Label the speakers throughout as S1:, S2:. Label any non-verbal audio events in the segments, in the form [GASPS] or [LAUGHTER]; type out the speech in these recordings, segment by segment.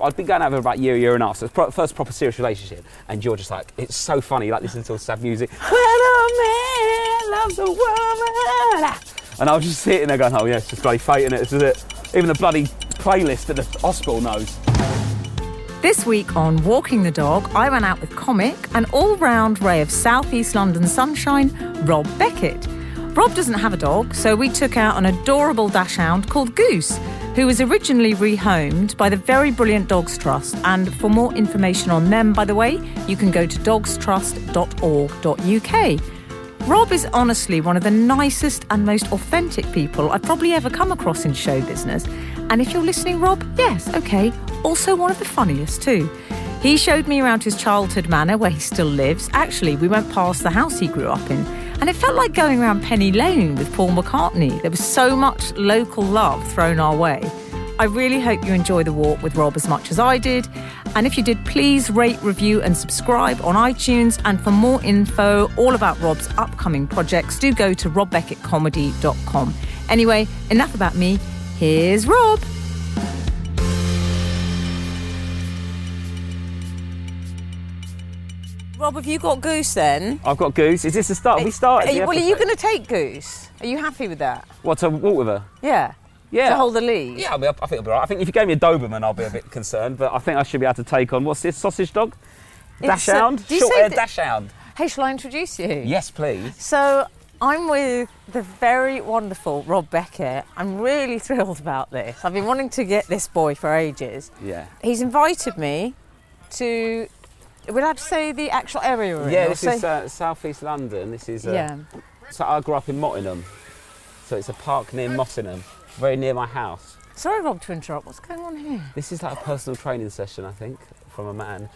S1: I'd been going out for about a year, year and a half, so it's pro- first proper serious relationship. And you're just like, it's so funny, like listening to all sad music. [LAUGHS] When a man loves a woman. Ah. And I was just sitting there going, oh yeah, it's just bloody fate, innit? This is it. Even the bloody playlist that the hospital knows.
S2: This week on Walking the Dog, I went out with comic and all round ray of southeast London sunshine, Rob Beckett. Rob doesn't have a dog, so we took out an adorable dachshund called Goose, who was originally rehomed by the very brilliant Dogs Trust. And for more information on them, by the way, you can go to dogstrust.org.uk. Rob is honestly one of the nicest and most authentic people I've probably ever come across in show business. And if you're listening, Rob, yes, okay, also one of the funniest too. He showed me around his childhood manor where he still lives. Actually, we went past the house he grew up in, and it felt like going around Penny Lane with Paul McCartney. There was so much local love thrown our way. I really hope you enjoy the walk with Rob as much as I did. And if you did, please rate, review, and subscribe on iTunes. And for more info, all about Rob's upcoming projects, do go to robbeckettcomedy.com. Anyway, enough about me. Here's Rob. Rob, have you got Goose then?
S1: I've got Goose. Is this the start? We started?
S2: Are you, well, are you going to take Goose? Are you happy with that?
S1: What, to walk with her?
S2: Yeah.
S1: Yeah.
S2: To hold the lead?
S1: Yeah, I, mean, I think it'll be right. I think if you gave me a Doberman, I'll be a bit concerned, but I think I should be able to take on, what's this, sausage dog?
S2: It's,
S1: Dachshund?
S2: do you
S1: Short hair
S2: that- Hey, shall I introduce you?
S1: Yes, please.
S2: So I'm with the very wonderful Rob Beckett. I'm really [LAUGHS] thrilled about this. I've been wanting to get this boy for ages.
S1: Yeah.
S2: He's invited me to. Have to say the actual area we're.
S1: Yeah,
S2: or
S1: this is uh, southeast London. This is. Uh,
S2: yeah.
S1: So I grew up in Mottingham, so it's a park near Mottingham, very near my house.
S2: Sorry, Rob, to interrupt. What's going on here?
S1: This is like a personal training session, I think, from a man,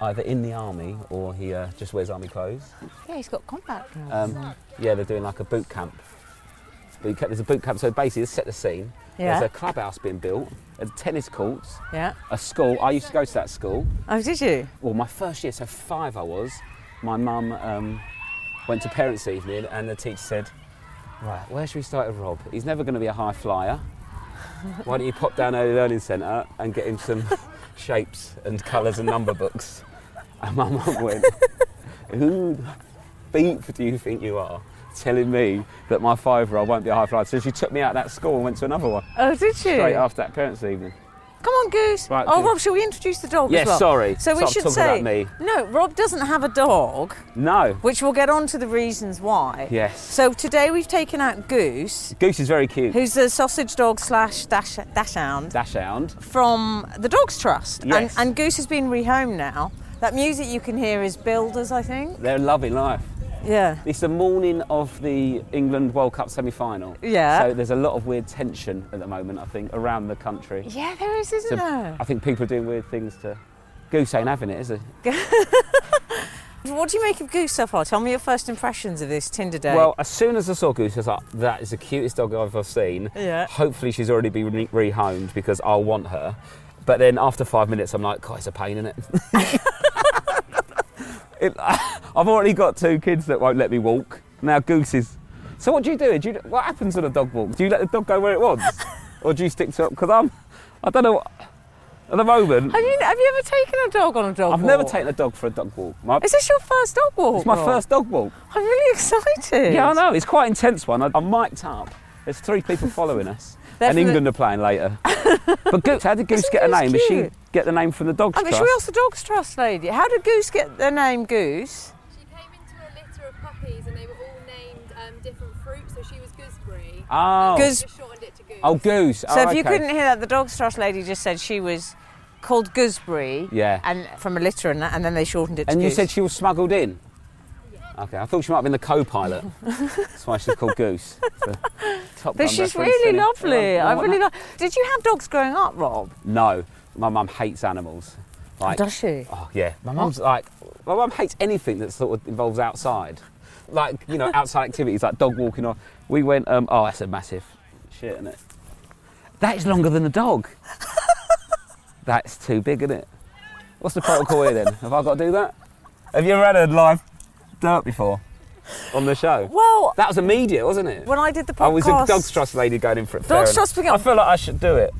S1: either in the army or he uh, just wears army clothes.
S2: Yeah, he's got combat gloves.
S1: Um, yeah, they're doing like a boot camp. Boot camp- There's a boot camp, so basically, set the scene.
S2: Yeah.
S1: There's a clubhouse being built, a tennis courts,
S2: yeah.
S1: a school. I used to go to that school.
S2: Oh, did you?
S1: Well, my first year, so five I was, my mum um, went to parents' evening and the teacher said, Right, where should we start with Rob? He's never going to be a high flyer. Why don't you pop down early learning centre and get him some [LAUGHS] shapes and colours and number books? And my mum went, Who the beep do you think you are? Telling me that my five year old won't be a high flyer. So she took me out of that school and went to another one
S2: Oh, did she?
S1: straight after that parents' evening.
S2: Come on, Goose.
S1: Right,
S2: oh,
S1: Goose.
S2: Rob, shall we introduce the dog
S1: Yes,
S2: as well?
S1: sorry.
S2: So we
S1: Stop
S2: should say no. Rob doesn't have a dog,
S1: No.
S2: which we'll get on to the reasons why.
S1: Yes.
S2: So today we've taken out Goose,
S1: Goose is very cute.
S2: who's a sausage dog slash dash dachshund
S1: Dachshund.
S2: from the Dogs Trust,
S1: Yes.
S2: and, and Goose has been rehomed now. That music you can hear is Builders, I think.
S1: They're loving life.
S2: Yeah.
S1: It's the morning of the England World Cup semi-final.
S2: Yeah.
S1: So there's a lot of weird tension at the moment, I think, around the country.
S2: Yeah, there is, isn't
S1: So
S2: there?
S1: I think people are doing weird things to. Goose ain't having it, is it? [LAUGHS]
S2: What do you make of Goose so far? Tell me your first impressions of this Tinder date.
S1: Well, as soon as I saw Goose, I was like, that is the cutest dog I've ever seen.
S2: Yeah.
S1: Hopefully she's already been re- rehomed because I'll want her. But then after five minutes, I'm like, God, it's a pain, isn't it? [LAUGHS] it [LAUGHS] I've already got two kids that won't let me walk. Now Goose is. So what do you do? do you, what happens when a dog walks? Do you let the dog go where it wants, [LAUGHS] or do you stick to it? Because I'm, I don't know. At the moment,
S2: have you have you ever taken a dog on a dog walk?
S1: I've
S2: walk?
S1: never taken a dog for a dog walk. My,
S2: Is this your first dog walk?
S1: it's my
S2: Rob?
S1: first dog walk.
S2: I'm really excited.
S1: Yeah, I know. It's quite an intense one. I, I'm mic'd up. There's three people following us.
S2: They're
S1: and
S2: from the-
S1: England are playing later. [LAUGHS] but Goose, how did Goose
S2: Isn't
S1: get a
S2: Goose
S1: name? Did she get the name from the Dogs
S2: I mean,
S1: Trust?
S2: should we ask the Dogs Trust lady? How did Goose get the name Goose?
S3: She came into a litter of puppies and they were all named um, different fruits, so she was gooseberry.
S1: Oh.
S2: Goose-
S3: Just shortened it to goose.
S1: Oh, Goose.
S2: So
S1: oh,
S2: if you couldn't hear that, the Dogs Trust lady just said she was called Gooseberry.
S1: Yeah.
S2: And from a litter, and, that, and then they shortened it to
S1: And you
S2: Goose.
S1: said she was smuggled in? Okay, I thought she might have been the co-pilot. [LAUGHS] That's why she's called Goose. Top
S2: But
S1: Gun
S2: she's really lovely.
S1: Yeah,
S2: I really like. Did you have dogs growing up, Rob?
S1: No, my mum hates animals. Like,
S2: Does she?
S1: Oh yeah, my mum's like, my mum hates anything that sort of involves outside, like you know, outside activities like dog walking. Or we went, um, oh, that's a massive shit, isn't it? That is longer than the dog. [LAUGHS] that's too big, isn't it? What's the protocol here then? Have I got to do that? Have you ever had a live dirt before on the show?
S2: Well,
S1: That was immediate, wasn't it?
S2: when I did the podcast,
S1: I was a Dogs Trust lady going in for it.
S2: Dogs. Trust began-
S1: I feel like I should do it.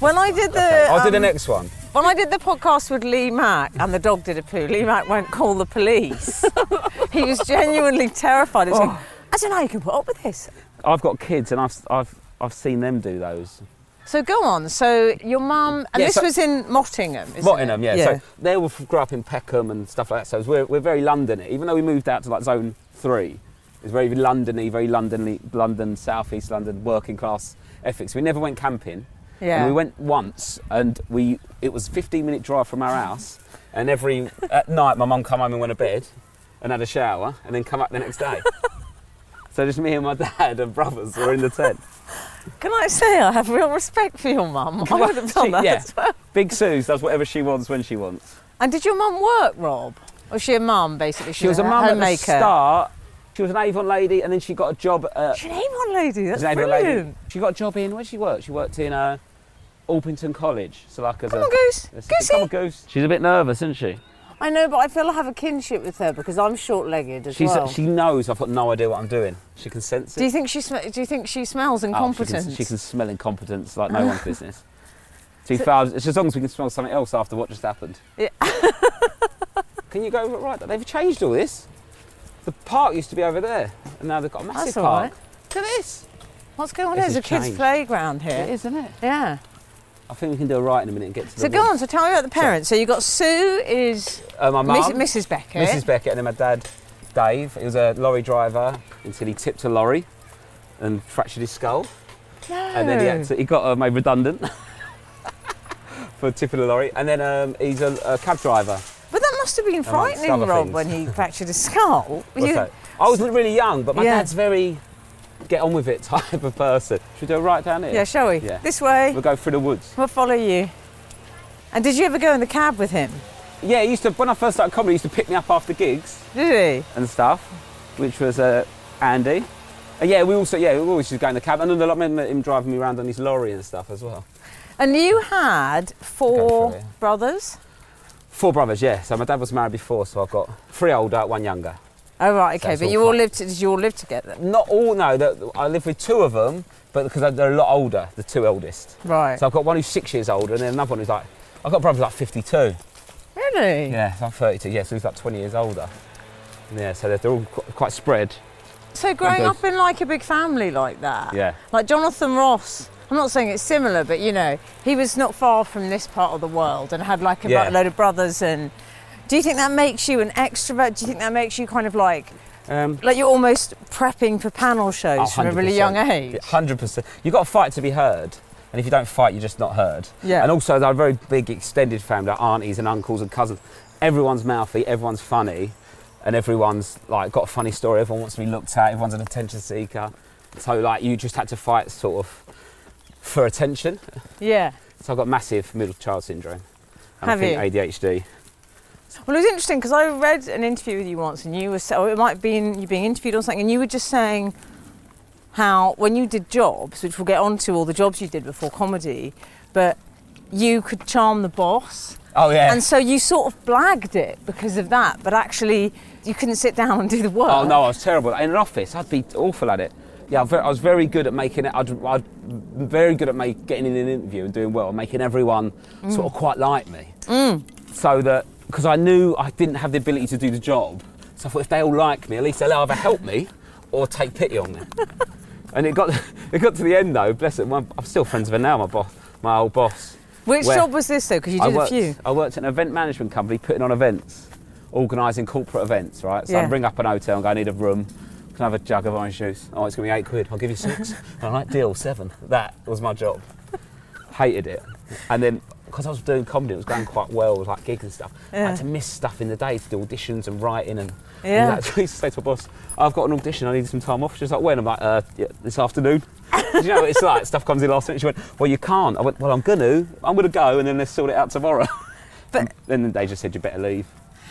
S2: when I did the,
S1: Okay, I'll do the
S2: um,
S1: next one.
S2: When I did the podcast with Lee Mack and the dog did a poo, Lee Mack won't call the police. [LAUGHS] he was genuinely terrified. Was
S1: Oh.
S2: like, I don't know how you can put up with this.
S1: I've got kids and I've, I've, I've seen them do those.
S2: So go on. So your mum, and
S1: Yeah,
S2: this
S1: so-
S2: was in Mottingham, isn't
S1: Mottingham,
S2: it?
S1: yeah. So they all grew up in Peckham and stuff like that. So we're, we're very London. Even though we moved out to like zone three, it's very Londony, very London, London, southeast London, working class ethics. We never went camping.
S2: yeah.
S1: And we went once, and we it was a 15 minute drive from our house. And every at night, my mum come home and went to bed, and had a shower, and then come up the next day. [LAUGHS] so just me and my dad and brothers were in the tent.
S2: Can I say I have real respect for your mum? I would have done that
S1: yeah.
S2: as well.
S1: Big Suze does whatever she wants when she wants.
S2: And did your mum work, Rob? Or was she a mum, basically?
S1: She was a mum at the
S2: homemaker.
S1: start. She was an Avon lady, and then she got a job at.
S2: She's an Avon lady. That's
S1: an Avon
S2: brilliant.
S1: lady. She got a job in where she worked. She worked in uh, Orpington College. So like as
S2: Come
S1: a
S2: on, Goose.
S1: as-
S2: Goosey.
S1: come on, Goose. She's a bit nervous, isn't she?
S2: I know, but I feel I have a kinship with her because I'm short-legged as
S1: She's
S2: well.
S1: she knows I've got no idea what I'm doing. She can sense it.
S2: do you think she? Sm- do you think she smells
S1: Oh, she,
S2: incompetence?
S1: can, she can smell incompetence like no one's [LAUGHS] business. Two thousand. It's as long as we can smell something else after what just happened.
S2: Yeah. [LAUGHS]
S1: can you go right? They've changed all this. The park used to be over there, and now they've got a massive
S2: That's
S1: park.
S2: right.
S1: Look at this.
S2: What's going on?
S1: This
S2: There's a kids' playground here.
S1: It is, isn't it?
S2: Yeah.
S1: I think we can do a right in a minute and get to.
S2: So go on. So tell me about the parents. So you got Sue is
S1: Uh, my mum,
S2: Mrs. Beckett.
S1: Mrs. Beckett, and then my dad, Dave. He was a lorry driver until he tipped a lorry and fractured his skull.
S2: No.
S1: and then he, had to, he got uh, made redundant [LAUGHS] for tipping a lorry. And then um, he's a, a cab driver.
S2: But that must have been frightening, Rob,
S1: things.
S2: when he fractured his skull. [LAUGHS] You-
S1: I was really young, but my
S2: Yeah.
S1: dad's very get on with it [LAUGHS] type of person. Should we do a right down here?
S2: Yeah, shall we?
S1: Yeah.
S2: This way.
S1: We'll go through the woods.
S2: We'll follow you. And did you ever go in the cab with him?
S1: Yeah, he used to when I first started comedy, he used to pick me up after gigs
S2: Did he?
S1: and stuff, which was uh, Andy. And yeah, we also yeah we always used to go in the cab, and then I remember him driving me around on his lorry and stuff as well.
S2: And you had four
S1: through
S2: brothers?
S1: Four brothers, yeah. So my dad was married before, so I've got three older, one younger.
S2: Oh right, okay.
S1: it's
S2: But
S1: all
S2: you all lived. Did you all live together?
S1: Not all, no. The, I live with two of them, but because they're a lot older, the two eldest.
S2: Right.
S1: So I've got one who's six years older, and then another one who's like, I've got brothers like 52.
S2: really?
S1: Yeah, so I'm 32. Yeah, so he's like 20 years older. Yeah, so they're, they're all qu- quite spread.
S2: So growing up in like a big family like that.
S1: Yeah.
S2: Like Jonathan Ross. I'm not saying it's similar, but you know, he was not far from this part of the world and had like a
S1: Yeah.
S2: load of brothers. And do you think that makes you an extrovert? Do you think that makes you kind of like
S1: Um,
S2: like you're almost prepping for panel shows from a really young age?
S1: Hundred percent. You've got to fight to be heard, and if you don't fight, you're just not heard.
S2: Yeah.
S1: And also, they're a very big extended family, like aunties and uncles and cousins. Everyone's mouthy, everyone's funny, and everyone's like got a funny story. Everyone wants to be looked at. Everyone's an attention seeker. So like, you just had to fight sort of for attention.
S2: Yeah.
S1: So I've got massive middle child syndrome. And
S2: Have
S1: I think ADHD.
S2: Well, it was interesting because I read an interview with you once, and you were, so it might have been you being interviewed or something, and you were just saying how when you did jobs, which we'll get onto all the jobs you did before comedy, but you could charm the boss,
S1: Oh yeah.
S2: and so you sort of blagged it because of that, but actually you couldn't sit down and do the work.
S1: Oh no, I was terrible. In an office, I'd be awful at it. Yeah, I was very good at making it. I'd, I'd very good at make, getting in an interview and doing well, and making everyone mm. sort of quite like me. Mm. So that because I knew I didn't have the ability to do the job, so I thought if they all like me, at least they'll either help me or take pity on me. [LAUGHS] and it got it got to the end though. Bless it, I'm still friends with her now. My boss, my old boss.
S2: Which
S1: Where-
S2: job was this though? Because you
S1: I
S2: did a few.
S1: I worked at an event management company putting on events, organising corporate events, right? So
S2: Yeah.
S1: I'd ring up an hotel and go, I need a room. Can I have a jug of orange juice? Oh, it's going to be eight quid. I'll give you six. [LAUGHS] All right, deal, seven. That was my job. [LAUGHS] Hated it. And then, because I was doing comedy, it was going quite well with like gigs and stuff. I had to miss stuff in the day to do auditions and writing and.
S2: Yeah.
S1: And that, [LAUGHS] I used to say to my boss, I've got an audition, I need some time off. She was like, when? I'm like, uh, yeah, this afternoon. [LAUGHS] You know what it's like? Stuff comes in last minute. She went, well, you can't. I went, well, I'm going to. I'm to go and then let's sort it out tomorrow. [LAUGHS]
S2: But-
S1: then they just said, you better leave.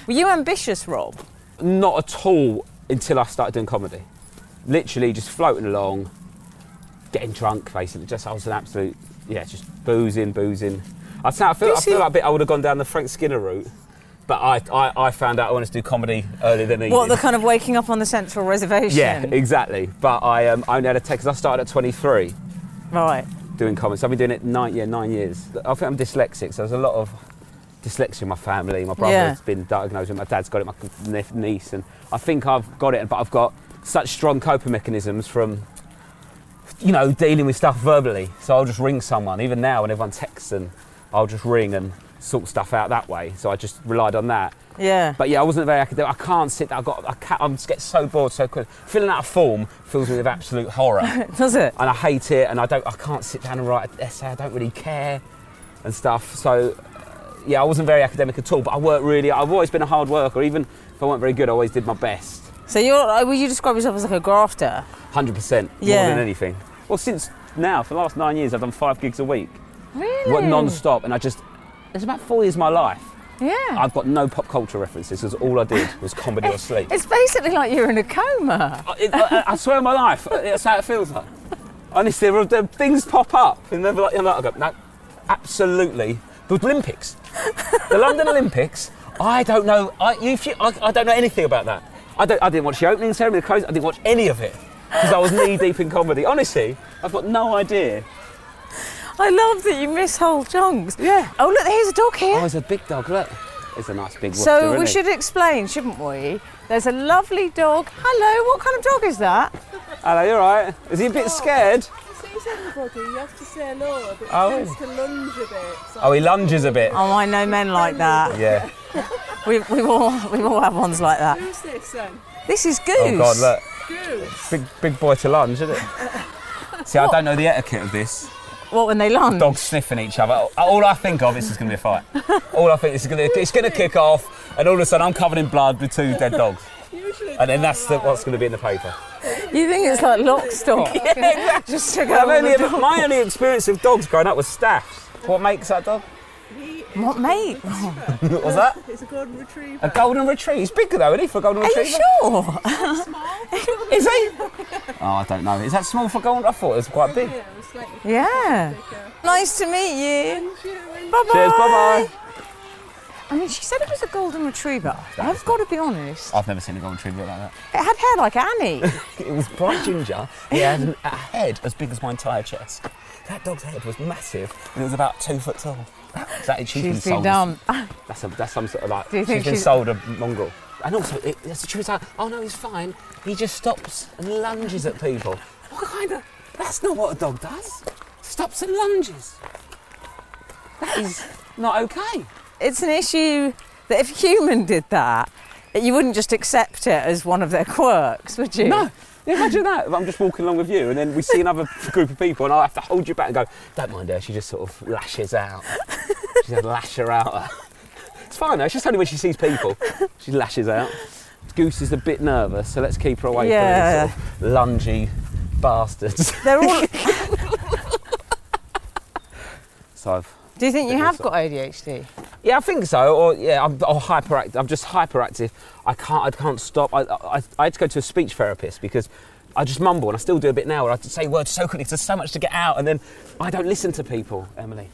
S2: Were you ambitious, Rob?
S1: Not at all until I started doing comedy. Literally just floating along, getting drunk, basically. Just I was an absolute, yeah, just boozing, boozing. I'd I feel, I feel like a bit I would have gone down the Frank Skinner route, but I, I, I found out I wanted to do comedy earlier than he
S2: What
S1: did.
S2: the kind of waking up on the central reservation?
S1: yeah, exactly. But I, um, I only had a take because I started at 23
S2: right.
S1: doing comedy. So I've been doing it nine, yeah, nine years. I think I'm dyslexic, so there's a lot of dyslexia in my family. My brother's
S2: Yeah.
S1: been diagnosed with. it, My dad's got it. My niece, and I think I've got it. But I've got such strong coping mechanisms from, you know, dealing with stuff verbally. So I'll just ring someone. Even now, when everyone texts, and I'll just ring and sort stuff out that way. So I just relied on that.
S2: Yeah.
S1: But yeah, I wasn't very academic. I can't sit. I got. I can't, I'm just get so bored so quick. Filling out a form fills me with absolute horror, [LAUGHS]
S2: Does it?
S1: And I hate it. And I don't. I can't sit down and write an essay. I don't really care, and stuff. So uh, yeah, I wasn't very academic at all. But I worked really. I've always been a hard worker. Even if I weren't very good, I always did my best.
S2: So you're, uh, will you describe yourself as like a grafter?
S1: Hundred percent
S2: Yeah.
S1: more than anything. Well, since now, for the last nine years, I've done five gigs a week,
S2: Really?
S1: Worked non-stop, and I just. It's about four years of my life.
S2: Yeah.
S1: I've got no pop culture references because all I did was comedy or sleep.
S2: it's basically like you're in a coma.
S1: I, it- I, I swear on my life, uh, that's how it feels like. Honestly, there, there, things pop up, and they're like, and I go, no, absolutely. The Olympics, the London Olympics. I don't know. I, you, if you, I, I don't know anything about that. I, don't, I didn't watch the opening ceremony, the close. I didn't watch any of it because I was knee deep in comedy. Honestly, I've got no idea.
S2: I love that you miss whole chunks.
S1: Yeah.
S2: Oh, look, here's a dog here.
S1: Oh, it's a big dog. Look, it's a nice big. One.
S2: So
S1: woofer,
S2: we
S1: isn't
S2: should explain, shouldn't we? There's a lovely dog. Hello, what kind of dog is that?
S1: Hello, you all right? Is he a bit oh. scared?
S3: Sees everybody, you have to say hello, but
S1: Oh.
S3: he tends to lunge a bit. So
S1: Oh, he lunges a bit.
S2: Oh, I know men like that.
S1: Yeah.
S2: We, we all we all have ones like that.
S3: who's this then?
S2: This is oh, Goose.
S1: Oh God, look.
S3: Goose.
S1: Big, big boy to lunge, isn't it? [LAUGHS] See, I don't know the etiquette of this.
S2: What when they lunge?
S1: Dogs sniffing each other. All I think of is it's going to be a fight. [LAUGHS] All I think is going to, it's going to kick off, and all of a sudden I'm covered in blood with two dead dogs, and then that's the, what's going to be in the paper.
S2: You think it's like lock stock? [LAUGHS] yeah, exactly. Just to go.
S1: I've
S2: on
S1: only ever,
S2: dog.
S1: my only experience of dogs growing up was staffs. What makes that dog?
S2: What, mate?
S1: What was that?
S3: it's a golden retriever.
S1: A golden retriever. He's bigger though, isn't he, for a golden
S2: Are you
S1: retriever?
S2: sure? [LAUGHS]
S1: Is he? Oh, I don't know. Is that small for golden? I thought it was quite big.
S3: Yeah, it
S2: Yeah. Nice to meet you. Bye bye.
S1: Cheers, bye bye.
S2: I mean, she said it was a golden retriever. I've got to be honest.
S1: I've never seen a golden retriever like that.
S2: It had hair like Annie. [LAUGHS]
S1: It was bright ginger. He had a head as big as my entire chest. That dog's head was massive, and it was about two foot tall. That she's
S2: She's been
S1: sold.
S2: done.
S1: That's a, that's some sort of like.
S2: Do you think
S1: she's been
S2: she's-
S1: sold a mongrel. And also, it, it's the truth. Like, oh no, he's fine. He just stops and lunges at people. What kind of? That's not what a dog does. Stops and lunges. That is not okay.
S2: It's an issue that if a human did that, you wouldn't just accept it as one of their quirks, would you?
S1: No. Imagine that. I'm just walking along with you, and then we see another group of people, and I have to hold you back and go, "Don't mind her." She just sort of lashes out. She just lash her out. It's fine though. It's just only when she sees people, she lashes out. Goose is a bit nervous, so let's keep her away
S2: Yeah.
S1: from these sort of lungy bastards.
S2: They're all. [LAUGHS] [LAUGHS]
S1: so I've,
S2: Do you think you have got ADHD?
S1: yeah, I think so. Or yeah, I'm or hyperactive. I'm just hyperactive. I can't. I can't stop. I, I, I had to go to a speech therapist because. I just mumble, and I still do a bit now. Where I say words so quickly, there's so much to get out, and then I don't listen to people, Emily,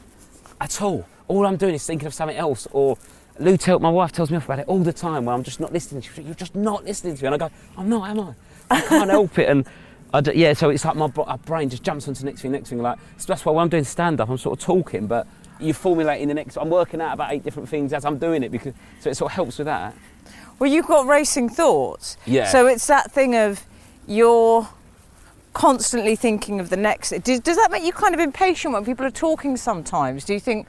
S1: at all. All I'm doing is thinking of something else. Or Lou, tell, my wife tells me off about it all the time. Where I'm just not listening. She, You're just not listening to me, and I go, I'm not, am I? I can't help it, and I d- yeah. So it's like my brain just jumps onto the next thing, next thing. Like so that's why when I'm doing stand up, I'm sort of talking, but you're formulating the next. I'm working out about eight different things as I'm doing it because so it sort of helps with that.
S2: Well, you've got racing thoughts.
S1: Yeah.
S2: So it's that thing of you're constantly thinking of the next. Does, does that make you kind of impatient when people are talking sometimes? Do you think.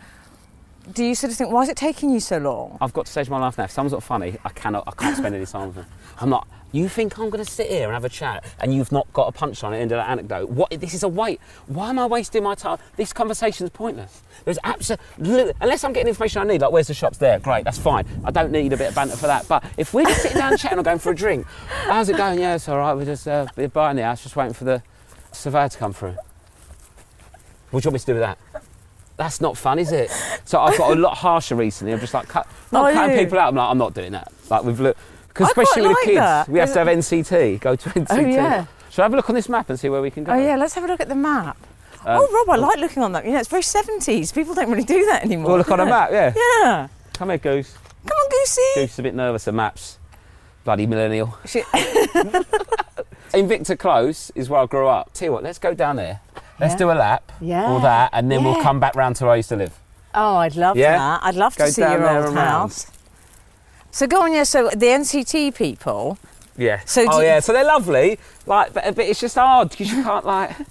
S2: Do you sort of think, why is it taking you so long?
S1: I've got to stage my life now. If someone's not funny, I cannot. I can't spend any time with them. I'm not. You think I'm going to sit here and have a chat, and you've not got a punchline at the end of that anecdote? What? This is a wait. Why am I wasting my time? This conversation is pointless. There's absolutely unless I'm getting information I need. Like, where's the shops? There, great. That's fine. I don't need a bit of banter for that. But if we're just sitting down [LAUGHS] chatting or going for a drink, how's it going? Yeah, it's all right. We're just uh, we're buying the house, just waiting for the surveyor to come through. What do you want me to do with that? That's not fun, is it? So I've got a lot harsher recently. I'm just like cut, not
S2: Oh,
S1: cutting people out. I'm like, I'm not doing that. Like we've looked, because especially with
S2: like
S1: the kids,
S2: that.
S1: we have to have NCT. Go to NCT.
S2: Oh, yeah.
S1: Should I have a look on this map and see where we can go?
S2: Oh, yeah, let's have a look at the map.
S1: Um,
S2: oh, Rob, I like looking on that. You know, it's very 70s. People don't really do that anymore.
S1: We'll look on a map. Yeah.
S2: Yeah.
S1: Come here, Goose.
S2: Come on, Goosey.
S1: Goose is a bit nervous at maps. Bloody millennial.
S2: She- [LAUGHS] [LAUGHS]
S1: Invicta Close is where I grew up. Tell you what, let's go down there. Let's
S2: Yeah.
S1: do a lap.
S2: Yeah.
S1: All that, and then we'll come back round to where I used to live.
S2: Oh, I'd love
S1: Yeah?
S2: that. I'd love
S1: Go
S2: to see your old house. So go on, yeah. So the NCT people.
S1: Yeah.
S2: So
S1: oh yeah, so they're lovely. Like, but, but it's just hard because you can't like. You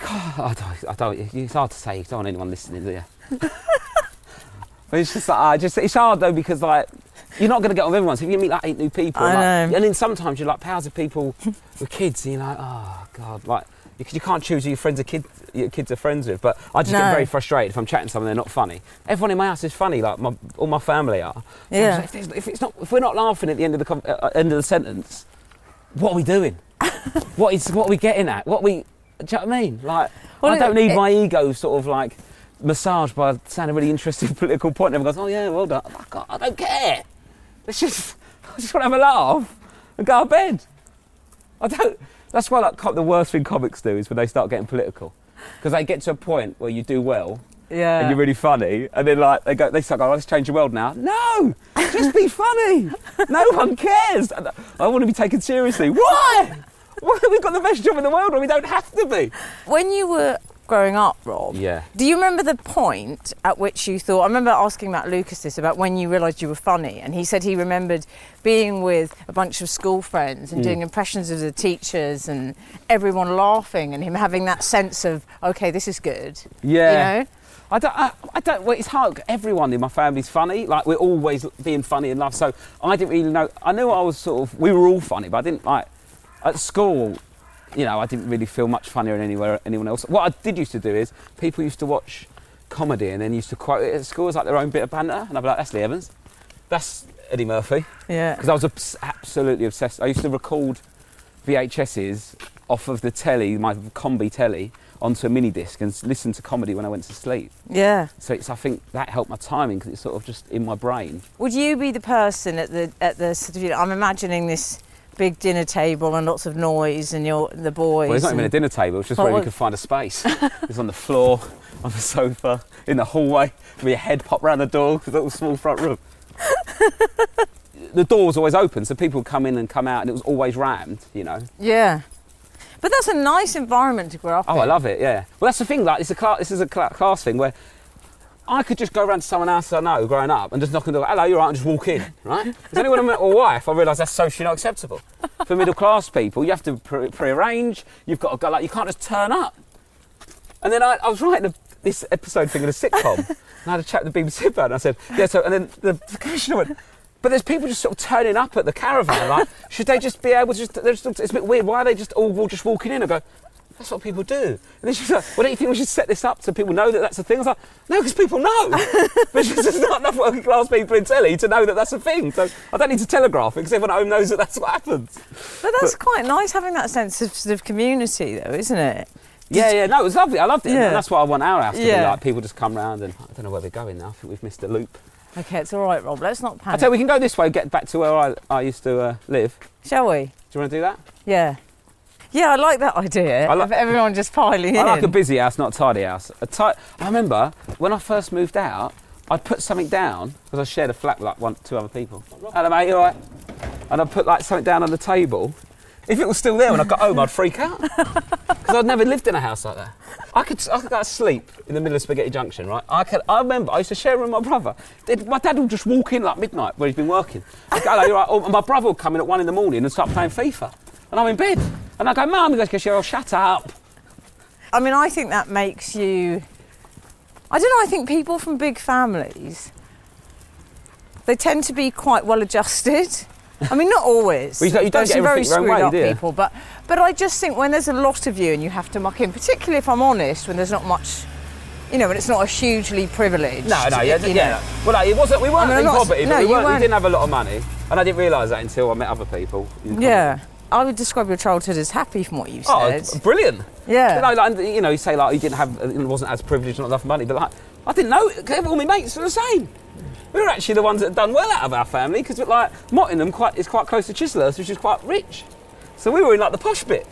S1: can't, I don't. I don't. It's hard to say. You don't want anyone listening, do you? [LAUGHS] but it's just like I just. It's hard though because like you're not going to get on with everyone. So if you meet like eight new people,
S2: I
S1: like-
S2: know.
S1: and then sometimes you're like pals of people with kids, and you're like, oh god, like because you can't choose who your friends are kids. Your kids are friends with, but I just
S2: No.
S1: get very frustrated if I'm chatting to someone they're not funny. Everyone in my house is funny, like my, all my family are. So
S2: Yeah.
S1: like, if, if it's not, if we're not laughing at the end of the uh, end of the sentence, what are we doing? [LAUGHS] what is what are we getting at? What we? Do you know what I mean? Like,
S2: Well,
S1: I don't need
S2: it-
S1: my ego sort of like massaged by saying a really interesting [LAUGHS] political point. And everyone goes, "Oh yeah, well done." I, God, I don't care. It's just [LAUGHS] I just want to have a laugh and go to bed. I don't. That's why like the worst thing comics do is when they start getting political, because they get to a point where you do well
S2: Yeah.
S1: and you're really funny, and then like they go, they start going, "Oh, "Let's change the world now." No, just be funny. No one cares. I want to be taken seriously. Why? Why have we've got the best job in the world, and we don't have to be.
S2: when you were growing up, Rob.
S1: Yeah.
S2: Do you remember the point at which you thought? I remember asking Matt Lucas this about when you realised you were funny, and he said he remembered being with a bunch of school friends and
S1: Mm.
S2: doing impressions of the teachers and everyone laughing, and him having that sense of, okay, this is good.
S1: Yeah.
S2: You know?
S1: I don't. I, I don't. Well, it's hard. Everyone in my family's funny. Like we're always being funny and love. So I didn't really know. I knew I was sort of. We were all funny, but I didn't like at school. You know, I didn't really feel much funnier than anywhere anyone else. What I did used to do is people used to watch comedy and then used to quote it at school as like their own bit of banter, and I'd be like, "That's Lee Evans, that's Eddie Murphy,"
S2: Yeah.
S1: because I was obs- absolutely obsessed. I used to record VHSs off of the telly, my combi telly, onto a mini disc and listen to comedy when I went to sleep.
S2: Yeah.
S1: So it's, I think that helped my timing because it's sort of just in my brain.
S2: Would you be the person at the at the sort of, you know, I'm imagining this big dinner table and lots of noise and you're the boys.
S1: Well, it's not even a dinner table, it's just
S2: Oh,
S1: where you could find a space. [LAUGHS] it's on the floor, on the sofa, in the hallway, with your head popped round the door, because it was a small front room. [LAUGHS] the door was always open, so people would come in and come out, and it was always rammed, you know.
S2: Yeah. But that's a nice environment to grow up
S1: Oh,
S2: in.
S1: I love it, yeah. Well, that's the thing, like, it's a cla- this is a cla- class thing where I could just go around to someone else I know growing up and just knock on the door, hello, you're right, and just walk in, right? Because only when I met my wife, I realised that's socially not acceptable. For middle class people, you have to pre- prearrange, you've got to go, like, you can't just turn up. And then I, I was writing a, this episode thing in a sitcom, and I had a chat with the BBC about it, and I said, yeah, so, and then the, the commissioner went, but there's people just sort of turning up at the caravan, like, should they just be able to just, they're just, it's a bit weird, why are they just all, all just walking in? I go, that's what people do. And then she's like, well, don't you think we should set this up so people know that that's a thing? I was like, no, because people know. [LAUGHS] but there's not enough working class people in telly to know that that's a thing. So I don't need to telegraph it because everyone at home knows that that's what happens.
S2: But that's quite nice having that sense of sort of community, though, isn't it?
S1: Yeah, yeah, no, it was lovely. I loved it.
S2: Yeah.
S1: And that's what I want our house to be like. People just come round and I don't know where we're going now. I think we've missed a loop.
S2: Okay, it's all right, Rob. Let's not panic.
S1: I tell you, we can go this way, get back to where I, I used to uh, live.
S2: Shall we?
S1: Do you want to do that?
S2: Yeah. Yeah, I like that idea.
S1: I like-
S2: of everyone just piling in.
S1: I like a busy house, not a tidy house. A ti- I remember when I first moved out, I'd put something down because I shared a flat with like one, two other people. Hello, mate, you all right? And I'd put like something down on the table. If it was still there when I got home, I'd freak out [LAUGHS] because I'd never lived in a house like that. I could, I could go to sleep in the middle of Spaghetti Junction, right? I could, I remember I used to share with my brother. Did- My dad would just walk in like midnight where he's been working. I'd go, Hello, you right? Or my brother would come in at one in the morning and start playing FIFA, and I'm in bed. And I go, Mum, he goes, "Oh, shut up."
S2: I mean, I think that makes you. I don't know. I think people from big families, they tend to be quite well adjusted. I mean, not always.
S1: Well, you don't- you don't get
S2: some very
S1: everything your own
S2: screwed
S1: way,
S2: up people, but but I just think when there's a lot of you and you have to muck in, particularly if I'm honest, when there's not much, you know, when it's not a hugely privileged.
S1: No, no, yeah, yeah.
S2: know.
S1: Well, like, it wasn't. We weren't
S2: I mean,
S1: in
S2: not-
S1: poverty,
S2: no,
S1: but we, weren't,
S2: weren't.
S1: didn't have a lot of money, and I didn't realise that until I met other people. in.
S2: Yeah, I would describe your childhood as happy from what you've
S1: oh,
S2: said.
S1: it's brilliant.
S2: yeah.
S1: You know, like, you know, you say like you didn't have, it wasn't as privileged, not enough money, but like I didn't know. it. All my mates were the same. We were actually the ones that had done well out of our family because like Mottingham quite is quite close to Chislehurst, which is quite rich. So we were in like the posh bit.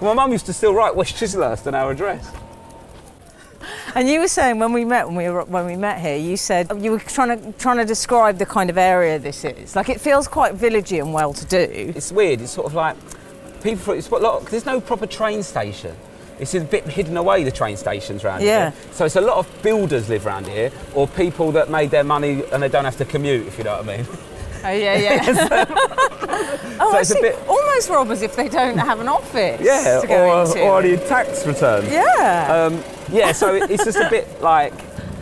S1: My mum used to still write West Chislehurst on our address.
S2: And you were saying when we met when we were, when we met here, you said you were trying to trying to describe the kind of area this is. Like it feels quite villagey and well to do.
S1: It's weird. It's sort of like people. It's a lot. There's no proper train station, It's a bit hidden away, the train stations around
S2: Yeah.
S1: here. So it's a lot of builders live around here, or people that made their money and they don't have to commute, if you know what I mean. [LAUGHS] [LAUGHS]
S2: Oh yeah, yeah. [LAUGHS] oh,
S1: So
S2: I see.
S1: bit-
S2: Almost robbers if they don't have an office.
S1: Yeah,
S2: to go
S1: or, or any tax returns.
S2: yeah.
S1: Um, yeah, so it's just a bit like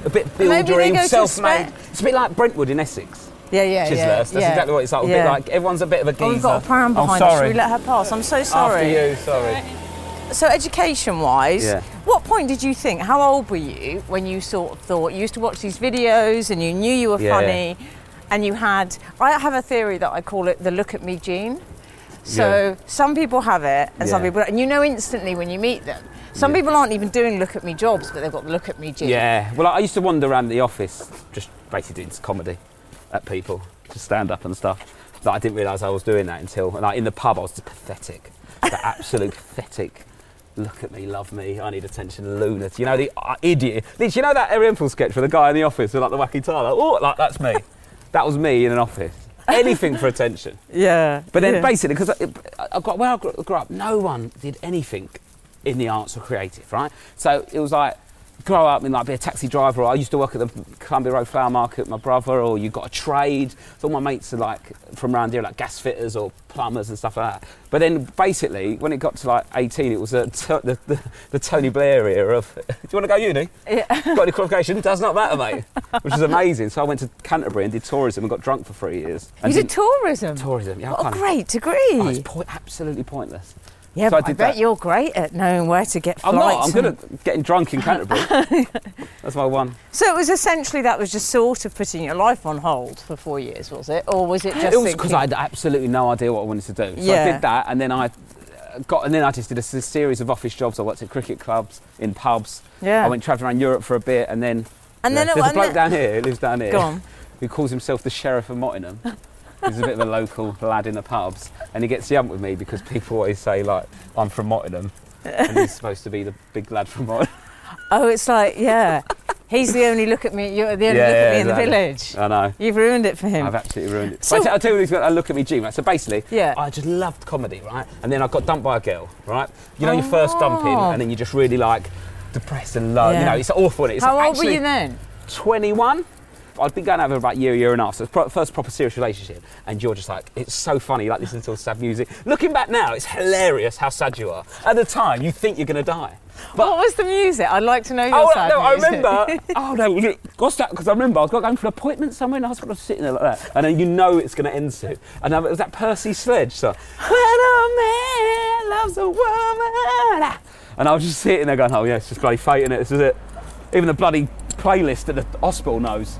S1: a bit buildery, self-made.
S2: spe-
S1: It's a bit like Brentwood in Essex.
S2: yeah, yeah,
S1: Chislehurst.
S2: yeah.
S1: That's
S2: yeah.
S1: exactly what it's like. A bit like everyone's a bit of a geezer.
S2: Oh, we've got a pram
S1: oh,
S2: behind us. Should we let her pass? I'm so sorry.
S1: After you, sorry.
S2: So, education-wise,
S1: Yeah.
S2: what point did you think? How old were you when you sort of thought you used to watch these videos and you knew you were funny, and you had? I have a theory that I call it the "look at me" gene. So some people have it, and some
S1: Yeah.
S2: people, and you know instantly when you meet them. Some
S1: Yeah.
S2: people aren't even doing "look at me" jobs, but they've got the "look at me" gene.
S1: Yeah. Well, I used to wander around the office, just basically doing comedy at people, just stand up and stuff. But I didn't realise I was doing that until, like, in the pub, I was just pathetic, the [LAUGHS] absolute pathetic. Look at me, love me, I need attention, lunatic. You know the uh, idiot. Did you know that Ariel sketch with the guy in the office with like the wacky tie? Like, oh, like that's me. [LAUGHS] that was me in an office. Anything for attention. [LAUGHS]
S2: yeah.
S1: But then
S2: yeah.
S1: basically, because I, I got where I grew, grew up, no one did anything in the arts or creative, right? So it was like grow up and like be a taxi driver. Or I used to work at the Columbia Road Flower Market with my brother, or you got a trade. So all my mates are like from around here, like gas fitters or plumbers and stuff like that. But then basically, when it got to like 18, it was a t- the, the, the Tony Blair era of, [LAUGHS] do you want to go uni?
S2: Yeah. [LAUGHS]
S1: Got any qualification? Does not matter, mate. Which is amazing. So I went to Canterbury and did tourism and got drunk for three years.
S2: you did tourism.
S1: tourism. Yeah,
S2: What a great degree.
S1: Oh, it's po- absolutely pointless.
S2: Yeah,
S1: so I
S2: but I, bet
S1: that.
S2: you're great at knowing where to get flights.
S1: I'm not. I'm good at getting drunk in Canterbury. [LAUGHS] [LAUGHS] That's my one.
S2: So it was essentially that was just sort of putting your life on hold for four years, was it? Or was it just
S1: it was because I had absolutely no idea what I wanted to do. So
S2: Yeah.
S1: I did that, and then I got, and then I just did a series of office jobs. I worked at cricket clubs, in pubs.
S2: Yeah.
S1: I went travelling around Europe for a bit, and then.
S2: and then
S1: Yeah,
S2: it,
S1: there's a bloke
S2: then-
S1: down here who lives down here
S2: Go on.
S1: who calls himself the sheriff of Mottingham. [LAUGHS] He's a bit of a local lad in the pubs, and he gets the ump with me because people always say like I'm from Mottingham, and he's supposed to be the big lad from Mottingham.
S2: Oh, it's like yeah. He's the only look at me. You're the only
S1: Yeah,
S2: look at
S1: yeah,
S2: me in the village.
S1: I know.
S2: You've ruined it for him.
S1: I've absolutely ruined it.
S2: So-
S1: So, I'll tell you what, he's got a look at me, G. Right? So basically,
S2: Yeah.
S1: I just loved comedy, right? And then I got dumped by a girl, right? You know, your first dumping,
S2: Oh.
S1: and then you're just really like depressed and low. You know, it's awful. It's
S2: How old
S1: actually
S2: were you then?
S1: 21. I'd been going over about a year, year and a half. So it's pro- first proper serious relationship, and you're just like, it's so funny. Like listening to all sad music. Looking back now, it's hilarious how sad you are. At the time, you think you're going to die.
S2: what was the music? I'd like to know your
S1: Oh
S2: sad
S1: no! I
S2: music.
S1: remember. [LAUGHS] oh no! What's that? Because I remember I was going for an appointment somewhere in the hospital, sitting there like that, and then you know it's going to end soon. And it was that Percy Sledge song. When a man loves a woman, and I was just sitting there going, "Oh yeah, it's just bloody fate, is it? This is it." Even the bloody playlist at the hospital knows.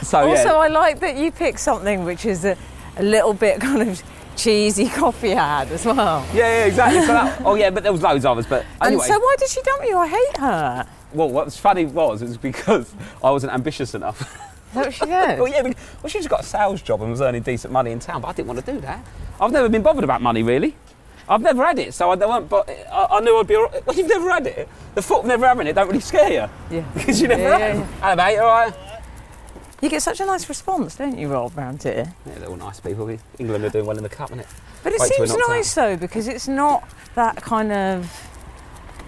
S1: [LAUGHS] So
S2: also,
S1: yeah.
S2: I like that you picked something which is a, a little bit kind of cheesy [LAUGHS] coffee ad as well.
S1: yeah, yeah, exactly. So that, oh yeah, but there was loads of us. But anyway,
S2: And so, why did she dump you? I hate her.
S1: well, what's funny was it was because I wasn't ambitious enough.
S2: Is that she did? [LAUGHS]
S1: Well, yeah, well, she just got a sales job and was earning decent money in town, but I didn't want to do that. I've never been bothered about money, really. I've never had it, so I don't. But I, I knew I'd be. all right. Well, you've never had it. The thought of never having it don't really scare you
S2: Yeah.
S1: because you never
S2: Yeah,
S1: have.
S2: yeah,
S1: Hello, mate. All right.
S2: You get such a nice response, don't you, Rob, round here?
S1: Yeah, they're all nice people. England are doing well in the cup, isn't it?
S2: But it
S1: Wait
S2: seems nice though because it's not that kind of.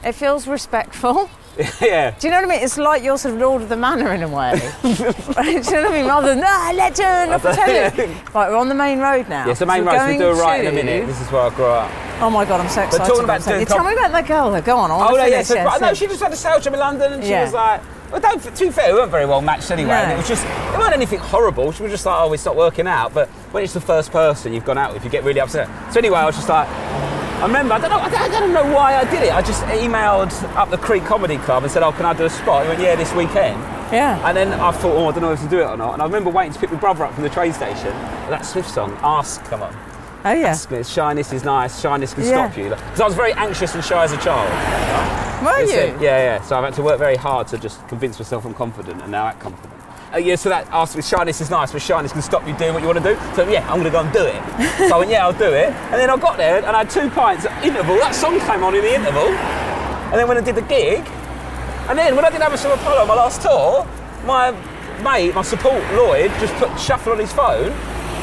S2: It feels respectful. [LAUGHS]
S1: yeah.
S2: Do you know what I mean? It's like you're sort of Lord of the Manor in a way. [LAUGHS] Do you know what I mean? Rather than ah, legend, off the telly. Right, we're on the main road now.
S1: Yes, the main
S2: So
S1: road.
S2: we're
S1: We do a right in a minute. This is where I grew up.
S2: Oh my god, I'm so excited.
S1: talking about
S2: about that. Tell me about that girl. Though. Go on. I
S1: Oh no,
S2: to
S1: yeah. So, no, she just had a sales job in London, and she
S2: Yeah.
S1: was like, "Well, don't." To be fair, we weren't very well matched anyway. And
S2: No.
S1: it was just, it wasn't anything horrible. She was just like, "Oh, it's not working out." But when it's the first person you've gone out with, you get really upset. So anyway, I was just like. I remember, I don't know, I don't, I don't know why I did it. I just emailed up the Creek Comedy Club and said, "Oh, can I do a spot?" He went, "Yeah, this weekend."
S2: Yeah.
S1: And then I thought, "Oh, I don't know if to do it or not." And I remember waiting to pick my brother up from the train station. That Smiths song, "Ask," come on.
S2: Oh yeah.
S1: Ask me. Shyness is nice. Shyness can
S2: Yeah.
S1: stop you. Because I was very anxious and shy as a child.
S2: Were
S1: It's
S2: you?
S1: Yeah, yeah. So I've had to work very hard to just convince myself I'm confident, and now I'm confident. Uh, yeah, so that asked me, shyness is nice, but shyness can stop you doing what you want to do. So yeah, I'm going to go and do it. [LAUGHS] so I went, yeah, I'll do it. And then I got there and I had two pints at interval. That song came on in the interval. And then when I did the gig, and then when I did Amazon Apollo, my last tour, my mate, my support Lloyd, just put shuffle on his phone.